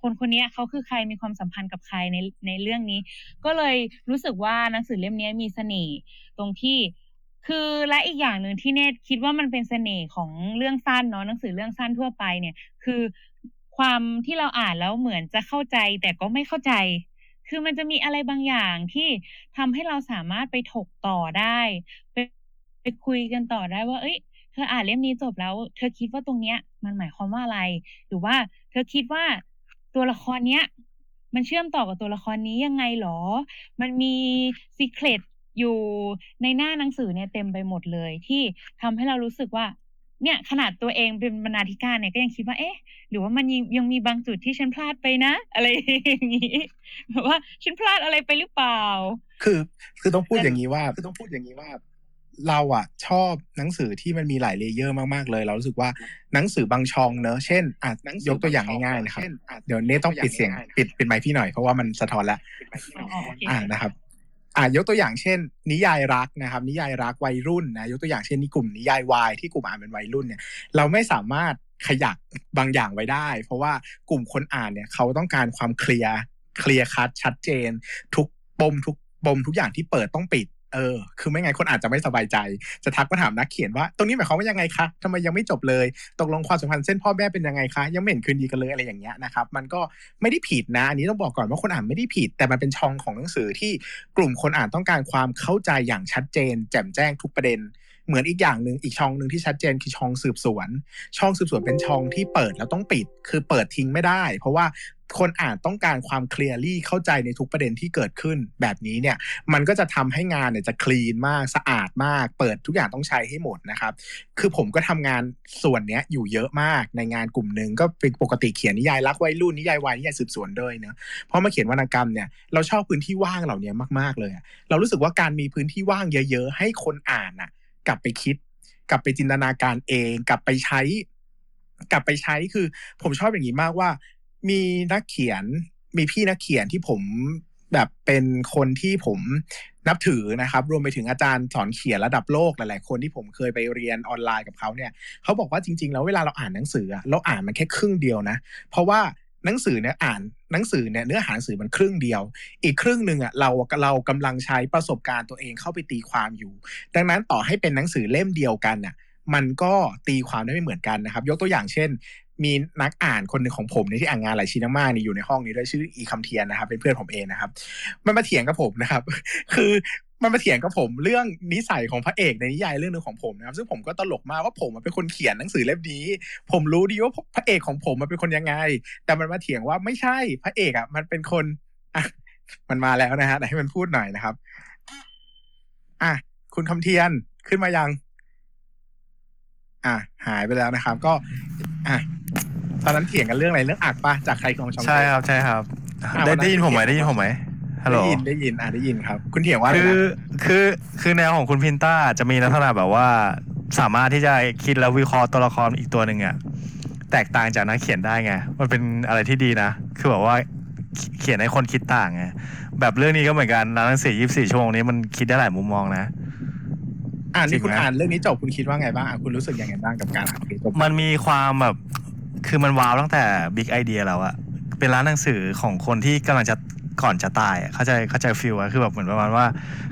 คนคนนี้เขาคือใครมีความสัมพันธ์กับใครในในเรื่องนี้ ก็เลยรู้สึกว่าหนังสือเล่มนี้มีเสน่ห์ตรงที่ คือและอีกอย่างหนึ่งที่เนตคิดว่ามันเป็นเสน่ห์ของเรื่องสั้นเนาะหนังสือเรื่องสั้นทั่วไปเนี่ย คือความที่เราอ่านแล้วเหมือนจะเข้าใจแต่ก็ไม่เข้าใจ คือมันจะมีอะไรบางอย่างที่ทำให้เราสามารถไปถกต่อได้ไปไปคุยกันต่อได้ว่า เอ้ยเธออ่านเล่มนี้จบแล้ว เธอคิดว่าตรงเนี้ย มันหมายความว่าอะไร หรือว่าเธอคิดว่าตัวละครเนี้ย มันเชื่อมต่อกับตัวละครนี้ยังไงหรอ มันมีซีเครต อยู่ในหน้าหนังสือเนี่ยเต็มไปหมดเลย ที่ทำให้เรารู้สึกว่า เนี่ยขนาดตัวเองเป็นบรรณาธิการเนี่ยก็ยังคิดว่าเอ๊ะ หรือว่ามันยังยังมีบางจุดที่ฉันพลาดไปนะ อะไรอย่างนี้แบบว่าฉันพลาดอะไรไปหรือเปล่า คือคือต้องพูดอย่างนี้ว่าคือต้องพูดอย่างนี้ว่าเราอะชอบหนังสือที่มันมีหลายเลเยอร์มากๆเลย เรารู้สึกว่าหนังสือบางช่องเนอะเช่นอะยกตัวอย่างง่ายๆนะครับเดี๋ยวเน่ต้องปิดเสียงปิดปิดไมค์พี่หน่อยเพราะว่ามันสะท้อนแล้วอ่านะครับ อ่ายกตัวอย่างเช่น นิยายรักนะครับ นิยายรักวัยรุ่นนะยกตัวอย่างเช่นนี่กลุ่มนิยายวายที่กลุ่มอ่านเป็นวัยรุ่นเนี่ยเราไม่สามารถขยักบางอย่างไว้ได้ เพราะว่ากลุ่มคนอ่านเนี่ยเขาต้องการความเคลียร์เคลียร์คัดชัดเจน ทุกปมทุกปมทุกอย่างที่เปิดต้องปิด เออ คือไม่ไงคนอาจจะไม่สบายใจ จะทักมาถามนักเขียนว่า ตรงนี้หมายความว่ายังไงคะทำไมยังไม่จบเลย ตกลงความสัมพันธ์เส้นพ่อแม่เป็นยังไงคะ ยังไม่เห็นคืนดีกันเลยอะไรอย่างเงี้ยนะครับ มันก็ไม่ได้ผิดนะ อันนี้ต้องบอกก่อนว่าคนอ่านไม่ได้ผิด แต่มันเป็นช่องของหนังสือที่กลุ่มคนอ่านต้องการความเข้าใจอย่างชัดเจน แจ่มแจ้งทุกประเด็น เหมือนอีกอย่างหนึ่งอีกช่องหนึ่งที่ชัดเจนคือช่องสืบสวน ช่องสืบสวนเป็นช่องที่เปิดแล้วต้องปิด คือเปิดทิ้งไม่ได้ เพราะว่า คนอ่านต้องการความเคลียร์ลี่เข้าใจในทุกประเด็นที่เกิดขึ้นแบบนี้เนี่ยมันก็จะทำให้งานเนี่ยจะคลีนมากสะอาดมาก เปิดทุกอย่างต้องใช้ให้หมดนะครับ คือผมก็ทำงานส่วนเนี้ยอยู่เยอะมากในงานกลุ่มหนึ่งก็เป็นปกติเขียนนิยายรักวัยรุ่นนิยายวายนิยายสืบสวนด้วยเนะเพราะมาเขียนวรรณกรรมเนี่ยเราชอบพื้นที่ว่างเหล่านี้มากๆเลย เรารู้สึกว่าการมีพื้นที่ว่างเยอะ ๆ ให้คนอ่านอะ กลับไปคิด กลับไปจินตนาการเอง กลับไปใช้กลับไปใช้คือผมชอบอย่างนี้มากว่า มีนักเขียนมีพี่นักเขียนที่ผมแบบเป็นคนที่ผมนับถือนะครับ รวมไปถึงอาจารย์สอนเขียนระดับโลกหลาย ๆ คนที่ผมเคยไปเรียนออนไลน์กับเขาเนี่ยเขาบอกว่าจริง ๆ แล้วเวลาเราอ่านหนังสือเราอ่านมันแค่ครึ่งเดียวนะ เพราะว่าหนังสือเนี่ยอ่านหนังสือเนี่ยเนื้อหาหนังสือมันครึ่งเดียว อีกครึ่งหนึ่งอะเราเรากำลังใช้ประสบการณ์ตัวเองเข้าไปตีความอยู่ ดังนั้นต่อให้เป็นหนังสือเล่มเดียวกันอะมันก็ตีความได้ไม่เหมือนกันนะครับ ยกตัวอย่างเช่น มีนักอ่านคนหนึ่งของผมเนี่ยที่อ่านงานหลายชิ้นมากๆนี่อยู่ในห้องนี้ด้วยชื่ออีคำเทียนนะครับ เป็นเพื่อนผมเองนะครับ มันมาเถียงกับผมนะครับ คือมันมาเถียงกับผมเรื่องนิสัยของพระเอกในนิยายเรื่องหนึงของผมนะครับ ซึ่งผมก็ตลกมากว่าผมเป็นคนเขียนหนังสือเล่มนี้ ผมรู้ดีว่าพระเอกของผมมันเป็นคนยังไง แต่มันมาเถียงว่าไม่ใช่พระเอกอะ มันเป็นคนอะมันมาแล้วนะฮะไหนให้มันพูดหน่อยนะครับ อะคุณคำเทียนขึ้นมายัง อะหายไปแล้วนะครับ ก็ อะ ตอนนั้นเถียงกันเรื่องอะไรเรื่องอักปะจากใครของช่อง ใช่ครับใช่ครับ อะได้วันนั้น ได้ยินผมไหมเถียงได้ยินผมไหมฮัลโหลได้ยินได้ยินอะได้ยินครับ คุณเถียงว่าอะไรคือนะคือคือแนวของคุณพินต้าจะมีลักษณะแบบว่า สามารถที่จะคิดแล้ววิเคราะห์ตัวละครอีกตัวหนึ่งอะแตกต่างจากนักเขียนได้ไงมันเป็นอะไรที่ดีนะ คือแบบว่าเขียนให้คนคิดต่างไงแบบเรื่องนี้ก็เหมือนกันร้านหนังสือ24ชั่วโมงนี้มันคิดได้หลายมุมมองนะ อ่านนี่คุณจริงไหมอ่านเรื่องนี้จบคุณคิดว่าไงบ้างอะคุณรู้สึกยังไงบ้างกับการอ่านเรื่องนี้จบมันมีความแบบ คือมันว้าวตั้งแต่บิ๊กไอเดียแล้วอะเป็นร้านหนังสือของคนที่กำลังจะก่อนจะตายเข้าใจเข้าใจฟิลอะคือแบบเหมือนประมาณว่า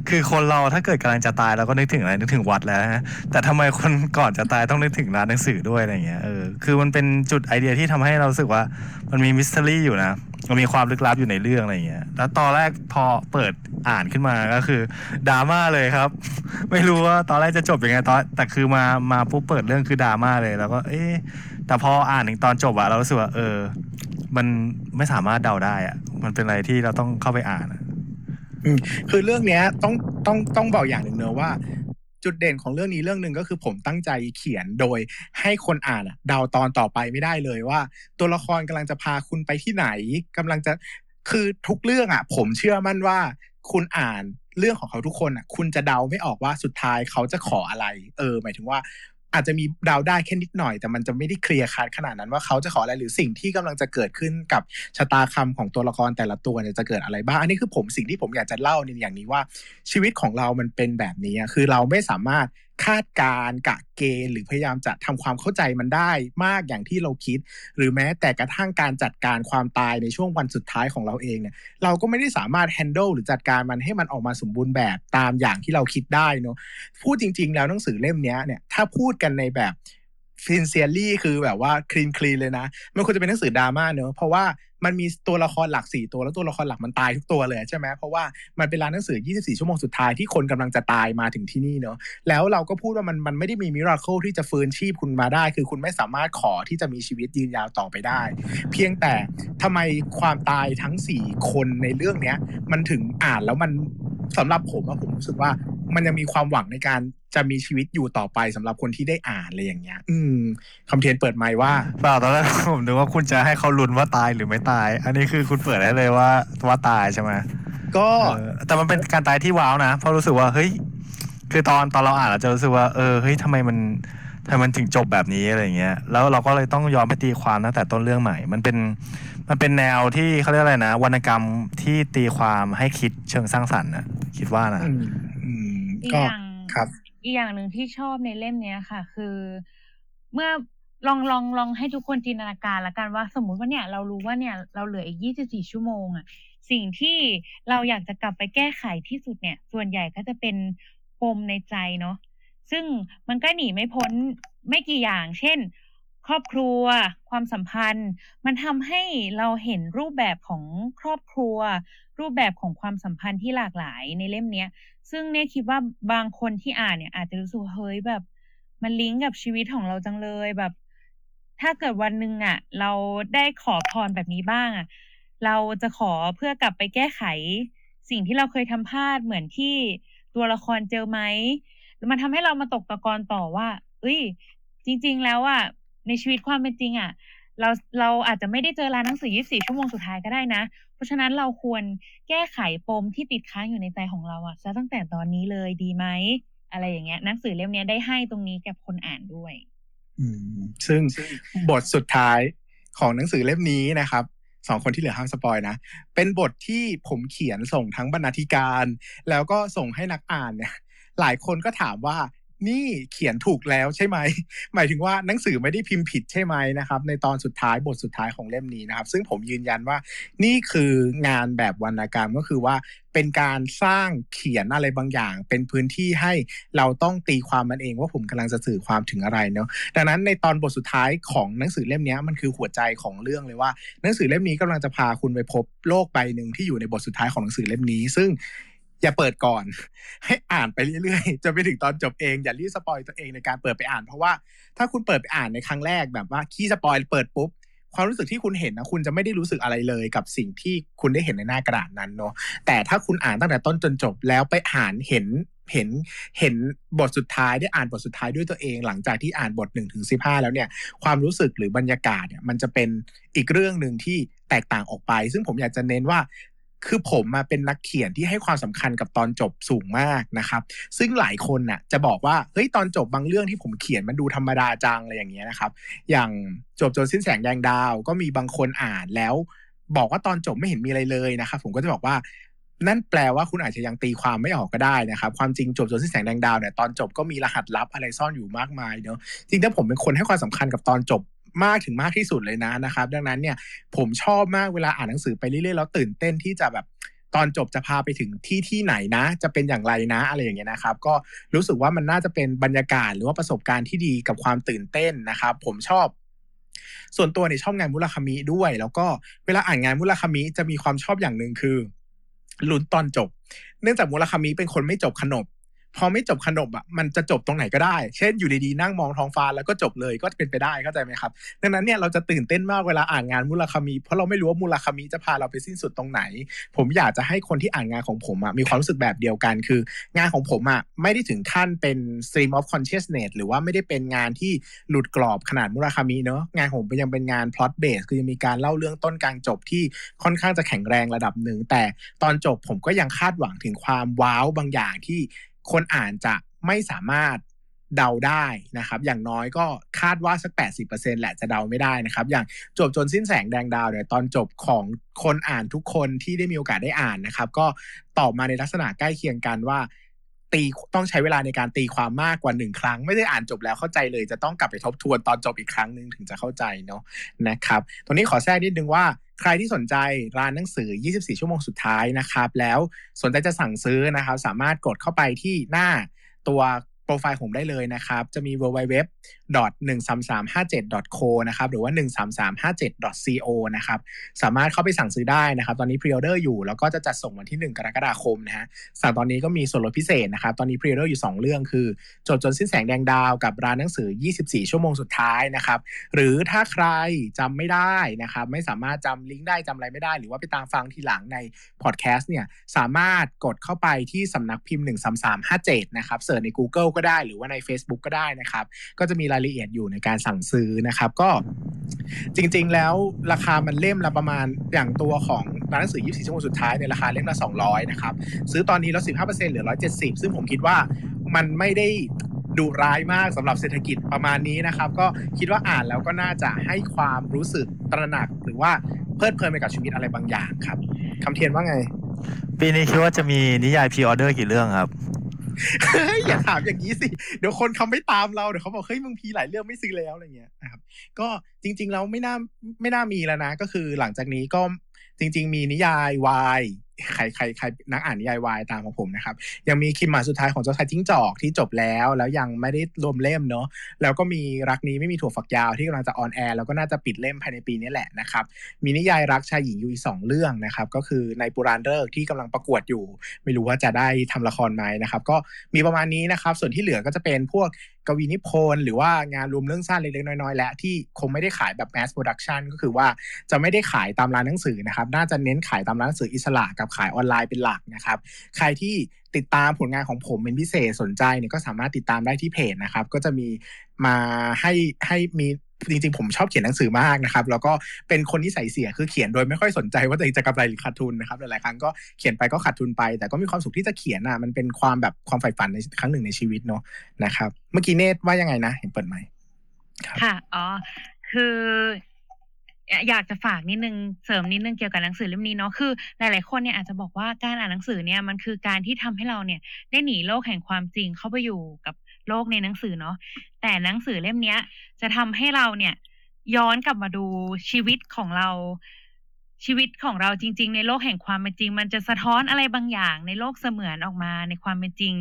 คือคนเราถ้าเกิดกำลังจะตายเราก็นึกถึงอะไรนึกถึงวัดแล้วนะแต่ทำไมคนก่อนจะตายต้องนึกถึงร้านหนังสือด้วยอะไรเงี้ยเออคือมันเป็นจุดไอเดียที่ทำให้เราสึกว่ามันมีมิส t ต r รี่อยู่นะมันมีความลึกลับอยู่ในเรื่องอะไรเงี้ยแล้วตอนแรกพอเปิดอ่านขึ้นมาก็คือดราม่าเลยครับ ไม่รู้ว่าตอนแรกจะจบยังไงตอนแต่คือมามาปุ๊บเปิดเรื่องคือดราม่าเลย แล้วก็เอ๊ะ แต่พออ่านถึงตอนจบอะเรารู้สึกว่า เออ มันไม่สามารถเดาได้อะมันเป็นอะไรที่เราต้องเข้าไปอ่านอะคือเรื่องเนี้ยต้องต้องต้องบอกอย่างหนึ่งเนอะว่า จุดเด่นของเรื่องนี้เรื่องหนึ่งก็คือผมตั้งใจเขียนโดยให้คนอ่านอะเดาตอนต่อไปไม่ได้เลยว่า ตัวละครกำลังจะพาคุณไปที่ไหนกำลังจะคือทุกเรื่องอะผมเชื่อมั่นว่า คุณอ่านเรื่องของเขาทุกคนอะคุณจะเดาไม่ออกว่าสุดท้ายเขาจะขออะไร เออ หมายถึงว่า อาจจะมีเดาได้แค่นิดหน่อย แต่มันจะไม่ได้เคลียร์คัดขนาดนั้นว่าเขาจะขออะไรหรือสิ่งที่กำลังจะเกิดขึ้นกับชะตาคำของตัวละครแต่ละตัวเนี่ยจะเกิดอะไรบ้างอันนี้คือผมสิ่งที่ผมอยากจะเล่าในอย่างนี้ว่าชีวิตของเรามันเป็นแบบนี้คือเราไม่สามารถคาดการณ์กะเกณฑ์หรือพยายามจะทำความเข้าใจมันได้มากอย่างที่เราคิด หรือแม้แต่กระทั่งการจัดการความตายในช่วงวันสุดท้ายของเราเองเนี่ยเราก็ไม่ได้สามารถ handle หรือจัดการมันให้มันออกมาสมบูรณ์แบบตามอย่างที่เราคิดได้เนอะพูดจริง ๆ แล้วหนังสือเล่มนี้เนี่ยถ้าพูดกันในแบบฟินเซียรี่คือแบบว่าคลีนคลีนเลยนะ มันควรจะเป็นหนังสือดราม่าเนอะเพราะว่า มันมีตัวละครหลักสี่ตัวแล้วตัวละครหลักมันตายทุกตัวเลยใช่ไหมเพราะว่ามันเป็นร้านหนังสือ 24 ชั่วโมงสุดท้ายที่คนกำลังจะตายมาถึงที่นี่เนอะแล้วเราก็พูดว่ามันมันไม่ได้มีมิราเคิลที่จะฟื้นชีพคุณมาได้ คือคุณไม่สามารถขอที่จะมีชีวิตยืนยาวต่อไปได้ เพียงแต่ทำไมความตายทั้งสี่คนในเรื่องเนี้ยมันถึงอ่านแล้วมันสำหรับผมอะผมรู้สึกว่ามันยังมีความหวังในการ จะมีชีวิตอยู่ต่อไปสำหรับคนที่ได้อ่านอะไรอย่างเงี้ย อืมคำเทียนเปิดไมค์ว่าเปล่าตอนแรกผมนึกว่าคุณจะให้เขาลุ้นว่าตายหรือไม่ตาย อันนี้คือคุณเปิดได้เลยว่าว่าตายใช่ไหมก็เออแต่มันเป็นการตายที่ว้าวนะเพราะรู้สึกว่าเฮ้ยคือตอนตอนเราอ่านเราจะรู้สึกว่าเออเฮ้ยทำไมมันทำไมมันถึงจบแบบนี้อะไรเงี้ย แล้วเราก็เลยต้องยอมไปตีความตั้งแต่ต้นเรื่องใหม่ มันเป็นมันเป็นแนวที่เขาเรียกอะไรนะ วรรณกรรมที่ตีความให้คิดเชิงสร้างสรรค์นะคิดว่านะ อืมอืมอีกก็อย่างครับ อีกอย่างหนึ่งที่ชอบในเล่มเนี้ยค่ะ คือเมื่อลองลองลองให้ทุกคนจินตนาการละกันว่า สมมุติว่าเนี่ยเรารู้ว่าเนี่ยเราเหลืออีก 24 ชั่วโมงอะสิ่งที่เราอยากจะกลับไปแก้ไขที่สุดเนี่ย ส่วนใหญ่ก็จะเป็นปมในใจเนาะซึ่งมันก็หนีไม่พ้นไม่กี่อย่าง เช่น ครอบครัว ความสัมพันธ์ มันทำให้เราเห็นรูปแบบของครอบครัว รูปแบบของความสัมพันธ์ที่หลากหลายในเล่มเนี้ย ซึ่งเนี่ยคิดว่าบางคนที่อ่านเนี่ย อาจจะรู้สึกว่าเฮ้ยแบบ มันลิงก์กับชีวิตของเราจังเลยแบบ ถ้าเกิดวันหนึ่งอะ เราได้ขอพรแบบนี้บ้างอะเราจะขอเพื่อกลับไปแก้ไข สิ่งที่เราเคยทำพลาดเหมือนที่ตัวละครเจอไหมมันทำให้เรามาตกตะกอนต่อว่า เอ้ย จริง ๆ แล้วอะ ในชีวิตความเป็นจริงอะเราเราอาจจะไม่ได้เจอร้านหนังสือ 24 ชั่วโมงสุดท้ายก็ได้นะ เพราะฉะนั้นเราควรแก้ไขปมที่ติดค้างอยู่ในใจของเราอะซะตั้งแต่ตอนนี้เลยดีไหมอะไรอย่างเงี้ยหนังสือเล่มนี้ได้ให้ตรงนี้กับคนอ่านด้วยอืมซึ่งบทสุดท้ายของหนังสือเล่มนี้นะครับสองคนที่เหลือห้ามสปอยนะ เป็นบทที่ผมเขียนส่งทั้งบรรณาธิการ แล้วก็ส่งให้นักอ่านเนี่ย หลายคนก็ถามว่า นี่เขียนถูกแล้วใช่ไหม หมายถึงว่าหนังสือไม่ได้พิมพ์ผิดใช่ไหมนะครับ ในตอนสุดท้ายบทสุดท้ายของเล่มนี้นะครับ ซึ่งผมยืนยันว่านี่คืองานแบบวรรณกรรมก็คือว่าเป็นการสร้างเขียนอะไรบางอย่าง เป็นพื้นที่ให้เราต้องตีความมันเองว่าผมกำลังจะสื่อความถึงอะไรเนาะดังนั้นในตอนบทสุดท้ายของหนังสือเล่มนี้มันคือหัวใจของเรื่องเลยว่า หนังสือเล่มนี้กำลังจะพาคุณไปพบโลกใบหนึ่งที่อยู่ในบทสุดท้ายของหนังสือเล่มนี้ ซึ่ง อย่าเปิดก่อน ให้อ่านไปเรื่อยๆจะไปถึงตอนจบเองอย่ารีบสปอยตัวเองในการเปิดไปอ่าน เพราะว่าถ้าคุณเปิดไปอ่านในครั้งแรกแบบว่าขี้สปอยเปิดปุ๊บความรู้สึกที่คุณเห็นนะคุณจะไม่ได้รู้สึกอะไรเลยกับสิ่งที่คุณได้เห็นในหน้ากระดาษนั้นเนาะแต่ถ้าคุณอ่านตั้งแต่ต้นจนจบแล้วไปอ่านเห็นเห็นเห็นบทสุดท้ายได้อ่านบทสุดท้ายด้วยตัวเอง หลังจากที่อ่านบทหนึ่งถึงสิบห้าแล้วเนี่ยความรู้สึกหรือบรรยากาศเนี่ยมันจะเป็นอีกเรื่องหนึ่งที่แตกต่างออกไป ซึ่งผมอยากจะเน้นว่า คือผมมาเป็นนักเขียนที่ให้ความสำคัญกับตอนจบสูงมากนะครับ ซึ่งหลายคนน่ะจะบอกว่าเฮ้ยตอนจบบางเรื่องที่ผมเขียนมันดูธรรมดาจังอะไรอย่างเงี้ยนะครับ อย่างจบจนสิ้นแสงแดงดาว ก็มีบางคนอ่านแล้ว บอกว่าตอนจบไม่เห็นมีอะไรเลยนะครับ ผมก็จะบอกว่านั่นแปลว่าคุณอาจจะยังตีความไม่ออกก็ได้นะครับ ความจริงจบจนสิ้นแสงแดงดาวเนี่ยตอนจบก็มีรหัสลับอะไรซ่อนอยู่มากมายเนาะจริงถ้าผมเป็นคนให้ความสำคัญกับตอนจบ มากถึงมากที่สุดเลยนะนะครับ ดังนั้นเนี่ยผมชอบมากเวลาอ่านหนังสือไปเรื่อยๆแล้วตื่นเต้นที่จะแบบตอนจบจะพาไปถึงที่ที่ไหนนะ จะเป็นอย่างไรนะอะไรอย่างเงี้ยนะครับ ก็รู้สึกว่ามันน่าจะเป็นบรรยากาศหรือว่าประสบการณ์ที่ดีกับความตื่นเต้นนะครับ ผมชอบ ส่วนตัวเนี่ยชอบงานมุราคามิด้วย แล้วก็เวลาอ่านงานมุราคามิจะมีความชอบอย่างหนึ่งคือลุ้นตอนจบ เนื่องจากมุราคามิเป็นคนไม่จบขนบ พอไม่จบขนบอะมันจะจบตรงไหนก็ได้ เช่นอยู่ดีๆนั่งมองท้องฟ้าแล้วก็จบเลยก็เป็นไปได้เข้าใจไหมครับ ดังนั้นเนี่ยเราจะตื่นเต้นมากเวลาอ่านงานมุราคามิเพราะเราไม่รู้ว่ามุราคามิจะพาเราไปสิ้นสุดตรงไหน ผมอยากจะให้คนที่อ่านงานของผมอะมีความรู้สึกแบบเดียวกันคือ งานของผมอะไม่ได้ถึงขั้นเป็น stream of consciousness หรือว่าไม่ได้เป็นงานที่หลุดกรอบขนาดมุราคามิเนอะงานของผมยังเป็นงาน plot base คือยังมีการเล่าเรื่องต้นกลางจบที่ค่อนข้างจะแข็งแรงระดับหนึ่งแต่ตอนจบผมก็ยังคาดหวังถึงความว้าวบางอย่างที่ คนอ่านจะไม่สามารถเดาได้นะครับ อย่างน้อยก็คาดว่าสัก 80%แหละจะเดาไม่ได้นะครับ อย่างจบจนสิ้นแสงแดงดาวเนี่ยตอนจบของคนอ่านทุกคนที่ได้มีโอกาสได้อ่านนะครับ ก็ตอบมาในลักษณะใกล้เคียงกันว่า ตีต้องใช้เวลาในการตีความมากกว่าหนึ่งครั้ง ไม่ได้อ่านจบแล้วเข้าใจเลย จะต้องกลับไปทบทวนตอนจบอีกครั้งหนึ่งถึงจะเข้าใจเนาะนะครับ ตรงนี้ขอแทรกนิดนึงว่า ใครที่สนใจร้านหนังสือ 24 ชั่วโมงสุดท้ายนะครับ แล้วสนใจจะสั่งซื้อนะครับ สามารถกดเข้าไปที่หน้าตัว โปรไฟล์ผมได้เลยนะครับ จะมี www 13357 co นะครับ หรือว่า 13357 co นะครับ สามารถเข้าไปสั่งซื้อได้นะครับ ตอนนี้ pre-order อยู่ แล้วก็จะจัดส่งวันที่ 1 กรกฎาคมนะฮะ สั่งตอนนี้ก็มีส่วนลดพิเศษนะครับ ตอนนี้ pre-order อยู่ 2 เรื่อง คือจบจนสิ้นแสงแดงดาวกับร้านหนังสือ 24 ชั่วโมงสุดท้ายนะครับ หรือถ้าใครจำไม่ได้นะครับ ไม่สามารถจำลิงก์ได้จำอะไรไม่ได้ หรือว่าไปตามฟังทีหลังในพอดแคสต์เนี่ย สามารถกดเข้าไปที่สำนักพิมพ์ 13357 นะครับ เสิร์ชใน Google ก็ได้หรือว่าใน Facebook ก็ได้นะครับ ก็จะมีรายละเอียดอยู่ในการสั่งซื้อนะครับ ก็จริงๆแล้วราคามันเล่มละประมาณอย่างตัวของร้านหนังสือ 24 ชั่วโมงสุดท้ายในยราคาเล่มละ 200 นะครับ ซื้อตอนนี้ลด 15%เหลือ 170 ซึ่งผมคิดว่ามันไม่ได้ดุร้ายมากสำหรับเศรษฐกิจประมาณนี้นะครับ ก็คิดว่าอ่านแล้วก็น่าจะให้ความรู้สึกตระหนัก หรือว่าเพลิดเพลินไปกับชีวิตอะไรบางอย่างครับคำเทียนว่าไง ปีนี้คิดว่าจะมีนิยายพรีออเดอร์กี่เรื่องครับ เฮ้ยอย่าถามอย่างนี้สิ เดี๋ยวคนเขาไม่ตามเรา เดี๋ยวเขาบอกเฮ้ยมึงพีหลายเรื่องไม่ซื้อแล้วอะไรเงี้ยนะครับ ก็จริงๆแล้วไม่น่าไม่น่ามีแล้วนะ ก็คือหลังจากนี้ก็จริง ๆ มีนิยายวายใครใครใครนักอ่านนิยายวายตามของผมนะครับ ยังมีคิมหมาสุดท้ายของเจ้าชายจิ้งจอกที่จบแล้ว แล้วยังไม่ได้รวมเล่มเนาะแล้วก็มีรักนี้ไม่มีถั่วฝักยาวที่กำลังจะ on air แล้วก็น่าจะปิดเล่มภายในปีนี้แหละนะครับมีนิยายรักชายหญิงอยู่อีกสองเรื่องนะครับก็คือในปุรานเริกที่กำลังประกวดอยู่ ไม่รู้ว่าจะได้ทำละครไหมนะครับก็มีประมาณนี้นะครับ ส่วนที่เหลือก็จะเป็นพวกกวีนิพนธ์หรือว่างานรวมเรื่องสั้นเล็กๆน้อยๆ และที่คงไม่ได้ขายแบบ mass production ก็คือว่าจะไม่ได้ขายตามร้านหนังสือนะครับน่าจะเน้นขายตามร้านหนังสืออิสระกับขายออนไลน์เป็นหลักนะครับ ใครที่ติดตามผลงานของผมเป็นพิเศษสนใจเนี่ยก็สามารถติดตามได้ที่เพจนะครับ ก็จะมีมาให้ให้มีจริงๆ ผมชอบเขียนหนังสือมากนะครับ แล้วก็เป็นคนที่ใส่เสียคือเขียนโดยไม่ค่อยสนใจว่าตัวเองจะกำไรหรือขาดทุนนะครับหลายๆครั้งก็เขียนไปก็ขาดทุนไป แต่ก็มีความสุขที่จะเขียนอะมันเป็นความแบบความใฝ่ฝันในครั้งหนึ่งในชีวิตเนาะนะครับ เมื่อกี้เนตว่ายังไงนะ เห็นเปิดไหม่ค่ะอ๋อคือ อยากจะฝากนิดนึงเสริมนิดนึงเกี่ยวกับหนังสือเล่มนี้เนาะคือหลาย ๆ คนเนี่ยอาจจะบอกว่าการอ่านหนังสือเนี่ยมันคือการที่ทำให้เราเนี่ยได้หนีโลกแห่งความจริงเข้าไปอยู่กับโลกในหนังสือเนาะแต่หนังสือเล่มเนี้ย จะทำให้เราเนี่ยย้อนกลับมาดูชีวิตของเราชีวิตของเราจริง ๆ ในโลกแห่งความเป็นจริง มันจะสะท้อนอะไรบางอย่างในโลกเสมือนออกมาในความเป็นจริง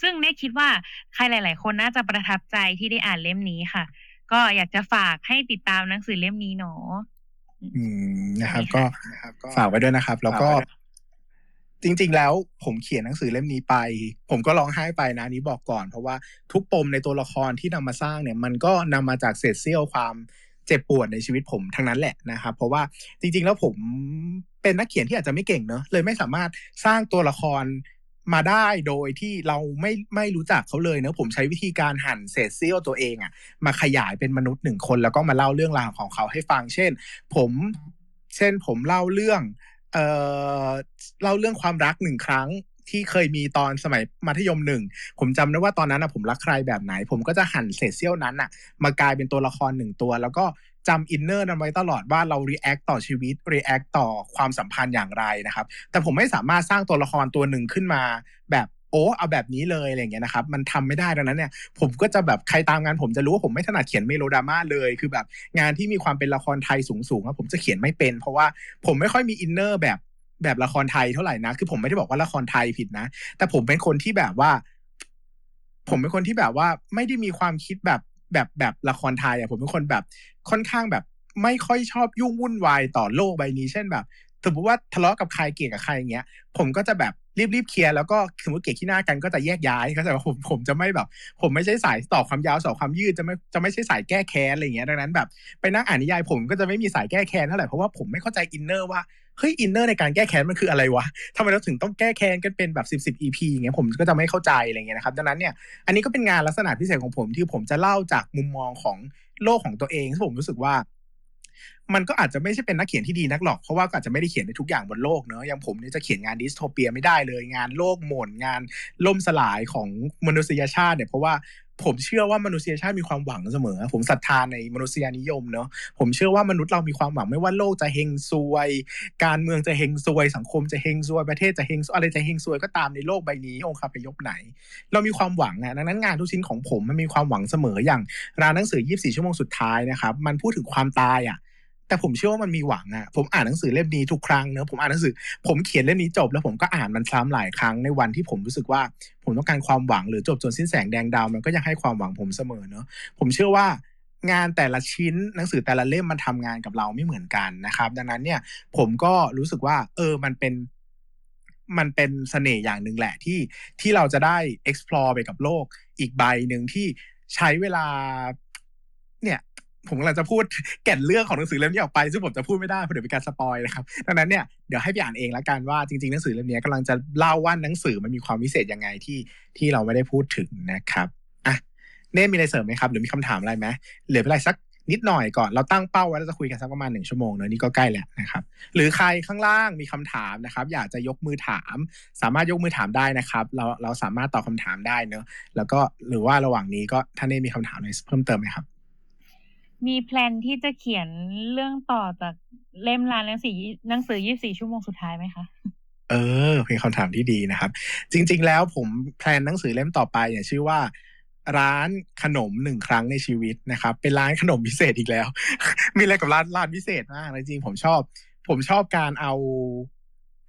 ซึ่งเน่คิดว่าใครหลาย ๆ คนน่าจะประทับใจที่ได้อ่านเล่มนี้ค่ะ ก็อยากจะฝากให้ติดตามหนังสือเล่มนี้เนาะ อืมนะครับ ก็ฝากไว้ด้วยนะครับ แล้วก็ จริง ๆ แล้วผมเขียนหนังสือเล่มนี้ไป ผมก็ร้องไห้ไปนะอันนี้บอกก่อน เพราะว่าทุกปมในตัวละครที่นำมาสร้างเนี่ย มันก็นำมาจากเศษเสี้ยวความเจ็บปวดในชีวิตผมทั้งนั้นแหละนะครับ เพราะว่าจริง ๆ แล้วผมเป็นนักเขียนที่อาจจะไม่เก่งเนอะเลยไม่สามารถสร้างตัวละคร มาได้โดยที่เราไม่ไม่รู้จักเขาเลยเนอะผมใช้วิธีการหั่นเศษเสี้ยวตัวเองอะมาขยายเป็นมนุษย์หนึ่งคน แล้วก็มาเล่าเรื่องราวของเขาให้ฟัง เช่น ผม เช่นผมเล่าเรื่อง เอ่อเล่าเรื่องความรักหนึ่งครั้งที่เคยมีตอนสมัยมัธยมหนึ่ง ผมจำได้ว่าตอนนั้นนะผมรักใครแบบไหน ผมก็จะหั่นเศษเสี้ยวนั้นน่ะ มากลายเป็นตัวละครหนึ่งตัว แล้วก็ จำ inner นั้นไว้ตลอดว่าเรา react ต่อชีวิต react ต่อความสัมพันธ์อย่างไรนะครับ แต่ผมไม่สามารถสร้างตัวละครตัวหนึ่งขึ้นมา แบบโอ้เอาแบบนี้เลยอะไรเงี้ยนะครับ มันทำไม่ได้ดังนั้นเนี่ย ผมก็จะแบบใครตามงานผมจะรู้ว่าผมไม่ถนัดเขียนเมโลดราม่าเลย คือแบบงานที่มีความเป็นละครไทยสูงๆอะผมจะเขียนไม่เป็น เพราะว่าผมไม่ค่อยมี inner แบบแบบละครไทยเท่าไหร่นะ คือผมไม่ได้บอกว่าละครไทยผิดนะ แต่ผมเป็นคนที่แบบว่า ผมเป็นคนที่แบบว่าไม่ได้มีความคิดแบบแบบแบบละครไทยอะผมเป็นคนแบบ ค่อนข้างแบบไม่ค่อยชอบยุ่งวุ่นวายต่อโลกใบนี้ เช่นแบบสมมติว่าทะเลาะกับใครเกลียดกับใครอย่างเงี้ย ผมก็จะแบบรีบๆเคลียร์แล้วก็สมมติเกลียดขี้หน้ากันก็จะแยกย้ายเข้าใจว่าผมผมจะไม่แบบ ผมไม่ใช่สายต่อความยาวต่อความยืดจะไม่จะไม่ใช่สายแก้แค้นอะไรเงี้ยดังนั้นแบบไปนั่งอ่านนิยายผมก็จะไม่มีสายแก้แค้นเท่าไหร่เพราะว่าผมไม่เข้าใจ inner ว่าเฮ้ย inner ในการแก้แค้นมันคืออะไรวะทำไมเราถึงต้องแก้แค้นกันเป็นแบบสิบสิบ EP อย่างเงี้ยผมก็จะไม่เข้าใจอะไรเงี้ยนะครับดังนั้นเนี่ยอันนี้ก็เป็นงานลักษณะพิเศษของผมที่ผมจะเล่าจากมุมมองของ โลกของตัวเองที่ผมรู้สึกว่า มันก็อาจจะไม่ใช่เป็นนักเขียนที่ดีนักหรอก เพราะว่าอาจจะไม่ได้เขียนในทุกอย่างบนโลกเนอะอย่างผมเนี่ยจะเขียนงาน dystopia ไม่ได้เลย งานโลกหม่นงานล่มสลายของมนุษยชาติเนี่ยเพราะว่าผมเชื่อว่ามนุษยชาติมีความหวังเสมอ ผมศรัทธาในมนุษยนิยมเนอะผมเชื่อว่ามนุษย์เรามีความหวังไม่ว่าโลกจะเฮงซวย การเมืองจะเฮงซวย สังคมจะเฮงซวยประเทศจะเฮงอะไรจะเฮงซวยก็ตามในโลกใบนี้องค์คาพยพไหน เรามีความหวังอะดังนั้นงานทุกชิ้นของผมมันมีความหวังเสมออย่างร้านหนังสือ 24 ชั่วโมงสุดท้ายนะครับมันพูดถึงความตายอะ แต่ผมเชื่อว่ามันมีหวังอะผมอ่านหนังสือเล่มนี้ทุกครั้งเนอะผมอ่านหนังสือ ผมเขียนเล่มนี้จบ แล้วผมก็อ่านมันซ้ำหลายครั้งในวันที่ผมรู้สึกว่า ผมต้องการความหวังหรือจบจนสิ้นแสงแดงดาวมันก็ยังให้ความหวังผมเสมอเนอะผมเชื่อว่างานแต่ละชิ้นหนังสือแต่ละเล่มมันทำงานกับเราไม่เหมือนกันนะครับ ดังนั้นเนี่ยผมก็รู้สึกว่า เออมันเป็นมันเป็นเสน่ห์อย่างหนึ่งแหละที่ที่เราจะได้ explore ไปกับโลกอีกใบหนึ่งที่ใช้เวลา ผมกำลังจะพูดแก่นเรื่องของหนังสือเล่มนี้ออกไป ซึ่งผมจะพูดไม่ได้เพราะเดี๋ยวเป็นการสปอยนะครับดังนั้นเนี่ยเดี๋ยวให้ไปอ่านเองละกันว่าจริงๆหนังสือเล่มนี้กำลังจะเล่าว่าหนังสือมันมีความพิเศษยังไงที่ที่เราไม่ได้พูดถึงนะครับอะเน่มีอะไรเสริมไหมครับหรือมีคำถามอะไรไหมเหลือเวลาสักนิดหน่อยก่อนเราตั้งเป้าไว้เราจะคุยกันสักประมาณหนึ่งชั่วโมงเนอะนี่ก็ใกล้แล้วนะครับ หรือใครข้างล่างมีคำถามนะครับ อยากจะยกมือถาม สามารถยกมือถามได้นะครับ เราเราสามารถตอบคำถามได้เนอะแล้วก็หรือว่าระหว่างนี้ก็ท่านนี้มีคำถามอะไรเพิ่มเติมไหมครับ มีแพลนที่จะเขียนเรื่องต่อจากเล่มร้านหนังสือหนังสือ 24 ชั่วโมงสุดท้ายไหมคะ เออ เป็นคำถามที่ดีนะครับ จริง ๆ แล้วผมแพลนหนังสือเล่มต่อไปเนี่ยชื่อว่าร้านขนมหนึ่งครั้งในชีวิตนะครับ เป็นร้านขนมพิเศษอีกแล้ว มีอะไรกับร้านร้านพิเศษมากจริงๆผมชอบ ผมชอบการเอา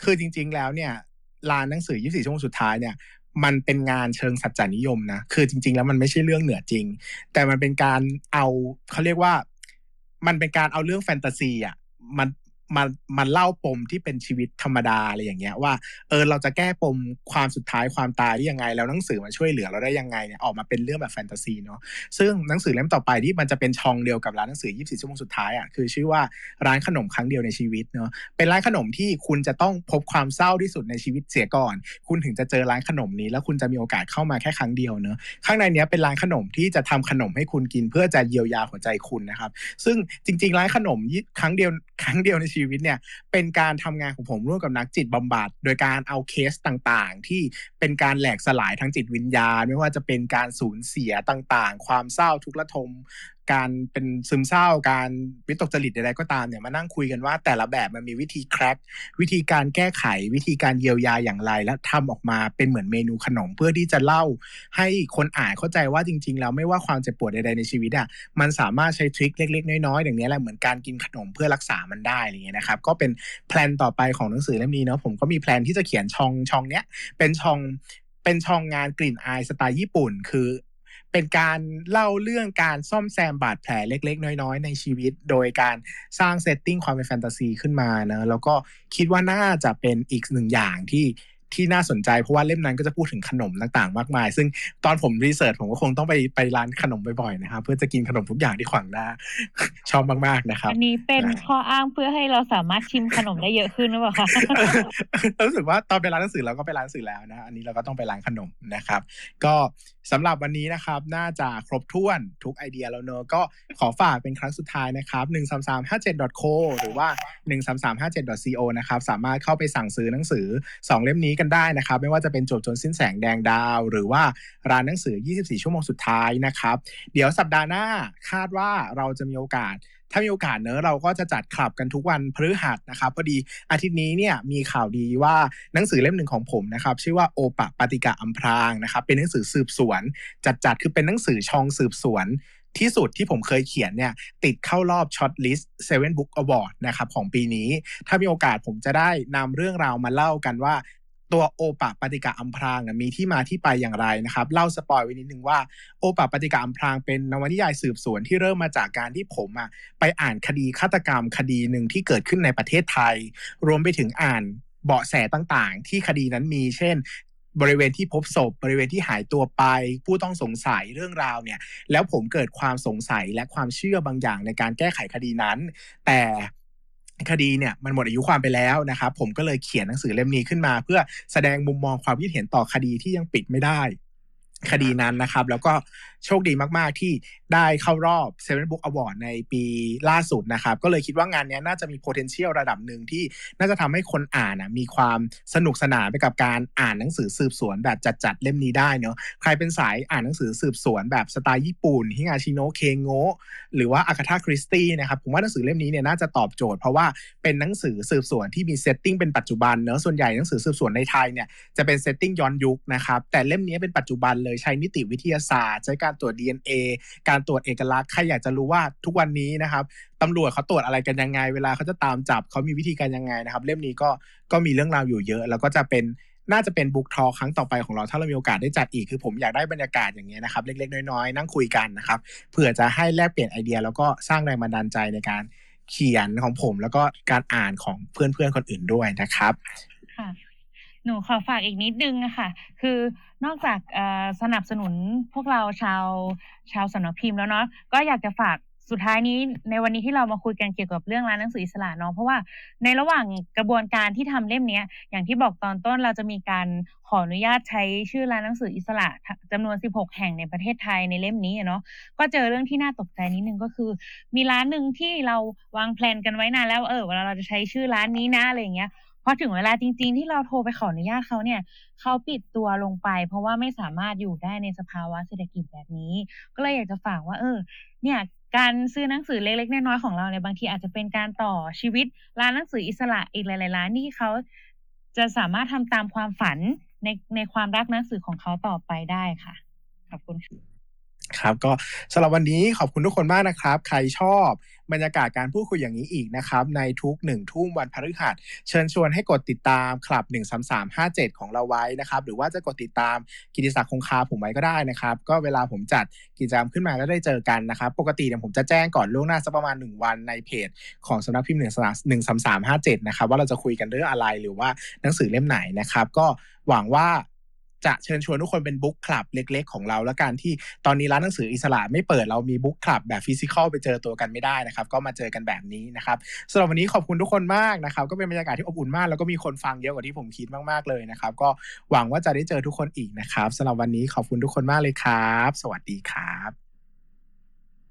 คือจริง ๆ แล้วเนี่ยร้านหนังสือ 24 ชั่วโมงสุดท้ายเนี่ย มันเป็นงานเชิงสัจจานิยมนะ คือจริง ๆ แล้วมันไม่ใช่เรื่องเหนือจริง แต่มันเป็นการเอาเขาเรียกว่า มันเป็นการเอาเรื่องแฟนตาซีอะมัน มันมันเล่าปมที่เป็นชีวิตธรรมดาอะไรอย่างเงี้ยว่าเออเราจะแก้ปมความสุดท้ายความตายได้ยังไง แล้วหนังสือมาช่วยเหลือเราได้ยังไงเนี่ยออกมาเป็นเรื่องแบบแฟนตาซีเนาะซึ่งหนังสือเล่มต่อไปที่มันจะเป็นช่องเดียวกับร้านหนังสือ 24 ชั่วโมงสุดท้ายอะคือชื่อว่าร้านขนมครั้งเดียวในชีวิตเนาะเป็นร้านขนมที่คุณจะต้องพบความเศร้าที่สุดในชีวิตเสียก่อน คุณถึงจะเจอร้านขนมนี้ แล้วคุณจะมีโอกาสเข้ามาแค่ครั้งเดียวเนอะข้างในเนี้ยเป็นร้านขนมที่จะทำขนมให้คุณกิน เพื่อจะเยียวยาหัวใจคุณนะครับซึ่งจริง ๆ ร้านขนมครั้งเดียวครั้งเดียวในชีวิตเนี่ยเป็นการทำงานของผมร่วมกับนักจิตบำบัด โดยการเอาเคสต่างๆ ที่เป็นการแหลกสลายทางจิตวิญญาณ ไม่ว่าจะเป็นการสูญเสียต่างๆ ความเศร้าทุกข์ระทม การเป็นซึมเศร้าการวิตกจริตใดๆก็ตามเนี่ยมานั่งคุยกันว่า แต่ละแบบมันมีวิธี crack วิธีการแก้ไขวิธีการเยียวยาอย่างไร และทำออกมาเป็นเหมือนเมนูขนมเพื่อที่จะเล่า ให้คนอ่านเข้าใจว่าจริง ๆ แล้วไม่ว่าความเจ็บปวดใดๆในชีวิตอะมันสามารถใช้ trick เล็ก ๆ น้อยๆอย่างนี้แหละเหมือนการกินขนมเพื่อรักษามันได้อะไรเงี้ยนะครับก็เป็น plan ต่อไปของหนังสือเล่มนี้เนาะผมก็มี plan ที่จะเขียนช่องช่องเนี้ยเป็นช่องเป็นช่องงานกลิ่นอายสไตล์ญี่ปุ่น คือ เป็นการเล่าเรื่องการซ่อมแซมบาดแผลเล็ก ๆ น้อย ๆ ในชีวิต โดยการสร้าง setting ความเป็นแฟนตาซีขึ้นมานะแล้วก็คิดว่าน่าจะเป็นอีกหนึ่งอย่างที่ ที่น่าสนใจเพราะว่าเล่มนั้นก็จะพูดถึงขนมต่างๆ มากมาย ซึ่งตอนผม research ผมก็คงต้องไปไปร้านขนมบ่อยๆนะครับเพื่อจะกินขนมทุกอย่างที่ขวางหน้าชอบมากๆนะครับ อันนี้เป็นได้ข้ออ้างเพื่อให้เราสามารถชิมขนมได้เยอะขึ้นหรือเปล่าคะรู้สึกว่าตอนไปร้านหนังสือเราก็ไปร้านหนังสือแล้วนะอันนี้เราก็ต้องไปร้านขนมนะครับ ก็สำหรับวันนี้นะครับน่าจะครบถ้วนทุกไอเดียแล้วเนอะก็ขอฝากเป็นครั้งสุดท้ายนะครับ1 3 3 5 7 co หรือว่า 1 3 3 5 7 co นะครับสามารถเข้าไปสั่งซื้อหนังสือ 2 เล่มนี้กันได้นะครับ ไม่ว่าจะเป็นจบจนสิ้นแสงแดงดาว หรือว่าร้านหนังสือ 24 ชั่วโมงสุดท้ายนะครับ เดี๋ยวสัปดาห์หน้าคาดว่าเราจะมีโอกาสถ้ามีโอกาสเนอะเราก็จะจัดคลับกันทุกวันพฤหัสนะครับพอดีอาทิตย์นี้เนี่ยมีข่าวดีว่าหนังสือเล่มหนึ่งของผมนะครับชื่อว่าโอปะปฏิกาอัมพรางนะครับเป็นหนังสือสืบสวน จัดจัดคือเป็นหนังสือชองสืบสวนที่สุดที่ผมเคยเขียนเนี่ยติดเข้ารอบช็อตลิสต์7 Book Award นะครับของปีนี้ ถ้ามีโอกาสผมจะได้นำเรื่องราวมาเล่ากันว่า ตัวโอปะปฏิกาอัมพรางมีที่มาที่ไปอย่างไรนะครับเล่า spoil ไว้นิดนึงว่าโอปะปฏิกาอัมพรางเป็นนวนิยายสืบสวนที่เริ่มมาจากการที่ผมอะไปอ่านคดีฆาตกรรมคดีหนึ่งที่เกิดขึ้นในประเทศไทย รวมไปถึงอ่านเบาะแสต่างๆ ที่คดีนั้นมี เช่น บริเวณที่พบศพ บริเวณที่หายตัวไป ผู้ต้องสงสัยเรื่องราวเนี่ย แล้วผมเกิดความสงสัยและความเชื่อบางอย่างในการแก้ไขคดีนั้น แต่ คดีเนี่ยมันหมดอายุความไปแล้วนะครับผมก็เลยเขียนหนังสือเล่มนี้ขึ้นมา เพื่อแสดงมุมมองความคิดเห็นต่อคดีที่ยังปิดไม่ได้ คดีนั้นนะครับ แล้วก็โชคดีมาก ๆ ที่ได้เข้ารอบ Seven Book Award ในปีล่าสุดนะครับ ก็เลยคิดว่างานนี้น่าจะมี potential ระดับหนึ่งที่น่าจะทำให้คนอ่านนะมีความสนุกสนานไปกับการอ่านหนังสือสืบสวนแบบจัด ๆ เล่มนี้ได้เนอะใครเป็นสายอ่านหนังสือสืบสวนแบบสไตล์ญี่ปุ่นฮิงาชิโนะเคโงะหรือว่าอากาธาคริสตี้นะครับผมว่าหนังสือเล่มนี้เนี่ยน่าจะตอบโจทย์เพราะว่าเป็นหนังสือสืบสวนที่มี setting เป็นปัจจุบันเนอะส่วนใหญ่หนังสือสืบสวนในไทยเนี่ยจะเป็น setting ย้อนยุคนะครับแต่เล่มนี้เป็นปัจจุบันเลยใช้นิติวิทยาศาสตร์ ใช้การตรวจ DNA การตรวจเอกลักษณ์ใครอยากจะรู้ว่าทุกวันนี้นะครับตำรวจเขาตรวจอะไรกันยังไง เวลาเขาจะตามจับเขามีวิธีการยังไงนะครับ เล่มนี้ก็ก็มีเรื่องราวอยู่เยอะ แล้วก็จะเป็นน่าจะเป็นบุ๊กทอครั้งต่อไปของเราถ้าเรามีโอกาสได้จัดอีกคือผมอยากได้บรรยากาศอย่างเงี้ยนะครับเล็กๆน้อยๆนั่งคุยกันนะครับเผื่อจะให้แลกเปลี่ยนไอเดีย แล้วก็สร้างแรงบันดาลใจในการเขียนของผม แล้วก็การอ่านของเพื่อนๆคนอื่นด้วยนะครับค่ะ หนูขอฝากอีกนิดนึงอะคะคือนอกจากสนับสนุนพวกเราชาวชาวสนพิมพ์แล้วเนาะก็อยากจะฝากสุดท้ายนี้ในวันนี้ที่เรามาคุยกันเกี่ยวกับเรื่องร้านหนังสืออิสระเนาะเพราะว่าในระหว่างกระบวนการที่ทำเล่มเนี้ยอย่างที่บอกตอนต้นเราจะมีการขออนุญาตใช้ชื่อร้านหนังสืออิสระจำนวน 16 แห่งในประเทศไทยในเล่มนี้เนาะก็เจอเรื่องที่น่าตกใจนิดนึงก็คือ มีร้านหนึ่งที่เราวางแผนกันไว้นานแล้วเออเวลาเราจะใช้ชื่อร้านนี้นะอะไรอย่างเงี้ย พอถึงเวลาจริง ๆ ที่เราโทรไปขออนุญาตเขาเนี่ยเขาปิดตัวลงไป เพราะว่าไม่สามารถอยู่ได้ในสภาวะเศรษฐกิจแบบนี้ ก็เลยอยากจะฝากว่า เออ เนี่ยการซื้อหนังสือเล็กๆน้อยๆของเราเนี่ยบางทีอาจจะเป็นการต่อชีวิตร้านหนังสืออิสระอีกหลายๆร้านที่เขาจะสามารถทำตามความฝันในในความรักหนังสือของเขาต่อไปได้ค่ะขอบคุณค่ะ ครับก็สำหรับวันนี้ขอบคุณทุกคนมากนะครับ ใครชอบบรรยากาศการพูดคุยอย่างนี้อีกนะครับ ในทุกหนึ่งทุ่มวันพฤหัส เชิญชวนให้กดติดตามคลับ 13357 ของเราไว้นะครับ หรือว่าจะกดติดตามกิติศักดิ์คงคาผมไว้ก็ได้นะครับ ก็เวลาผมจัดกิจกรรมขึ้นมาก็ได้เจอกันนะครับ ปกติเนี่ยผมจะแจ้งก่อนล่วงหน้าสักประมาณ 1 วันในเพจ ของสำนักพิมพ์13357นะครับว่าเราจะคุยกันเรื่องอะไรหรือว่าหนังสือเล่มไหนนะครับ ก็หวังว่า จะเชิญชวนทุกคนเป็นบุ๊กคลับเล็ก ๆ ของเราแล้วการที่ตอนนี้ร้านหนังสืออิสระไม่เปิดเรามีบุ๊กคลับแบบฟิสิกอลไปเจอตัวกันไม่ได้นะครับ ก็มาเจอกันแบบนี้นะครับสำหรับวันนี้ขอบคุณทุกคนมากนะครับ ก็เป็นบรรยากาศที่อบอุ่นมาก แล้วก็มีคนฟังเยอะกว่าที่ผมคิดมากๆเลยนะครับ ก็หวังว่าจะได้เจอทุกคนอีกนะครับสำหรับวันนี้ขอบคุณทุกคนมากเลยครับ สวัสดีครับ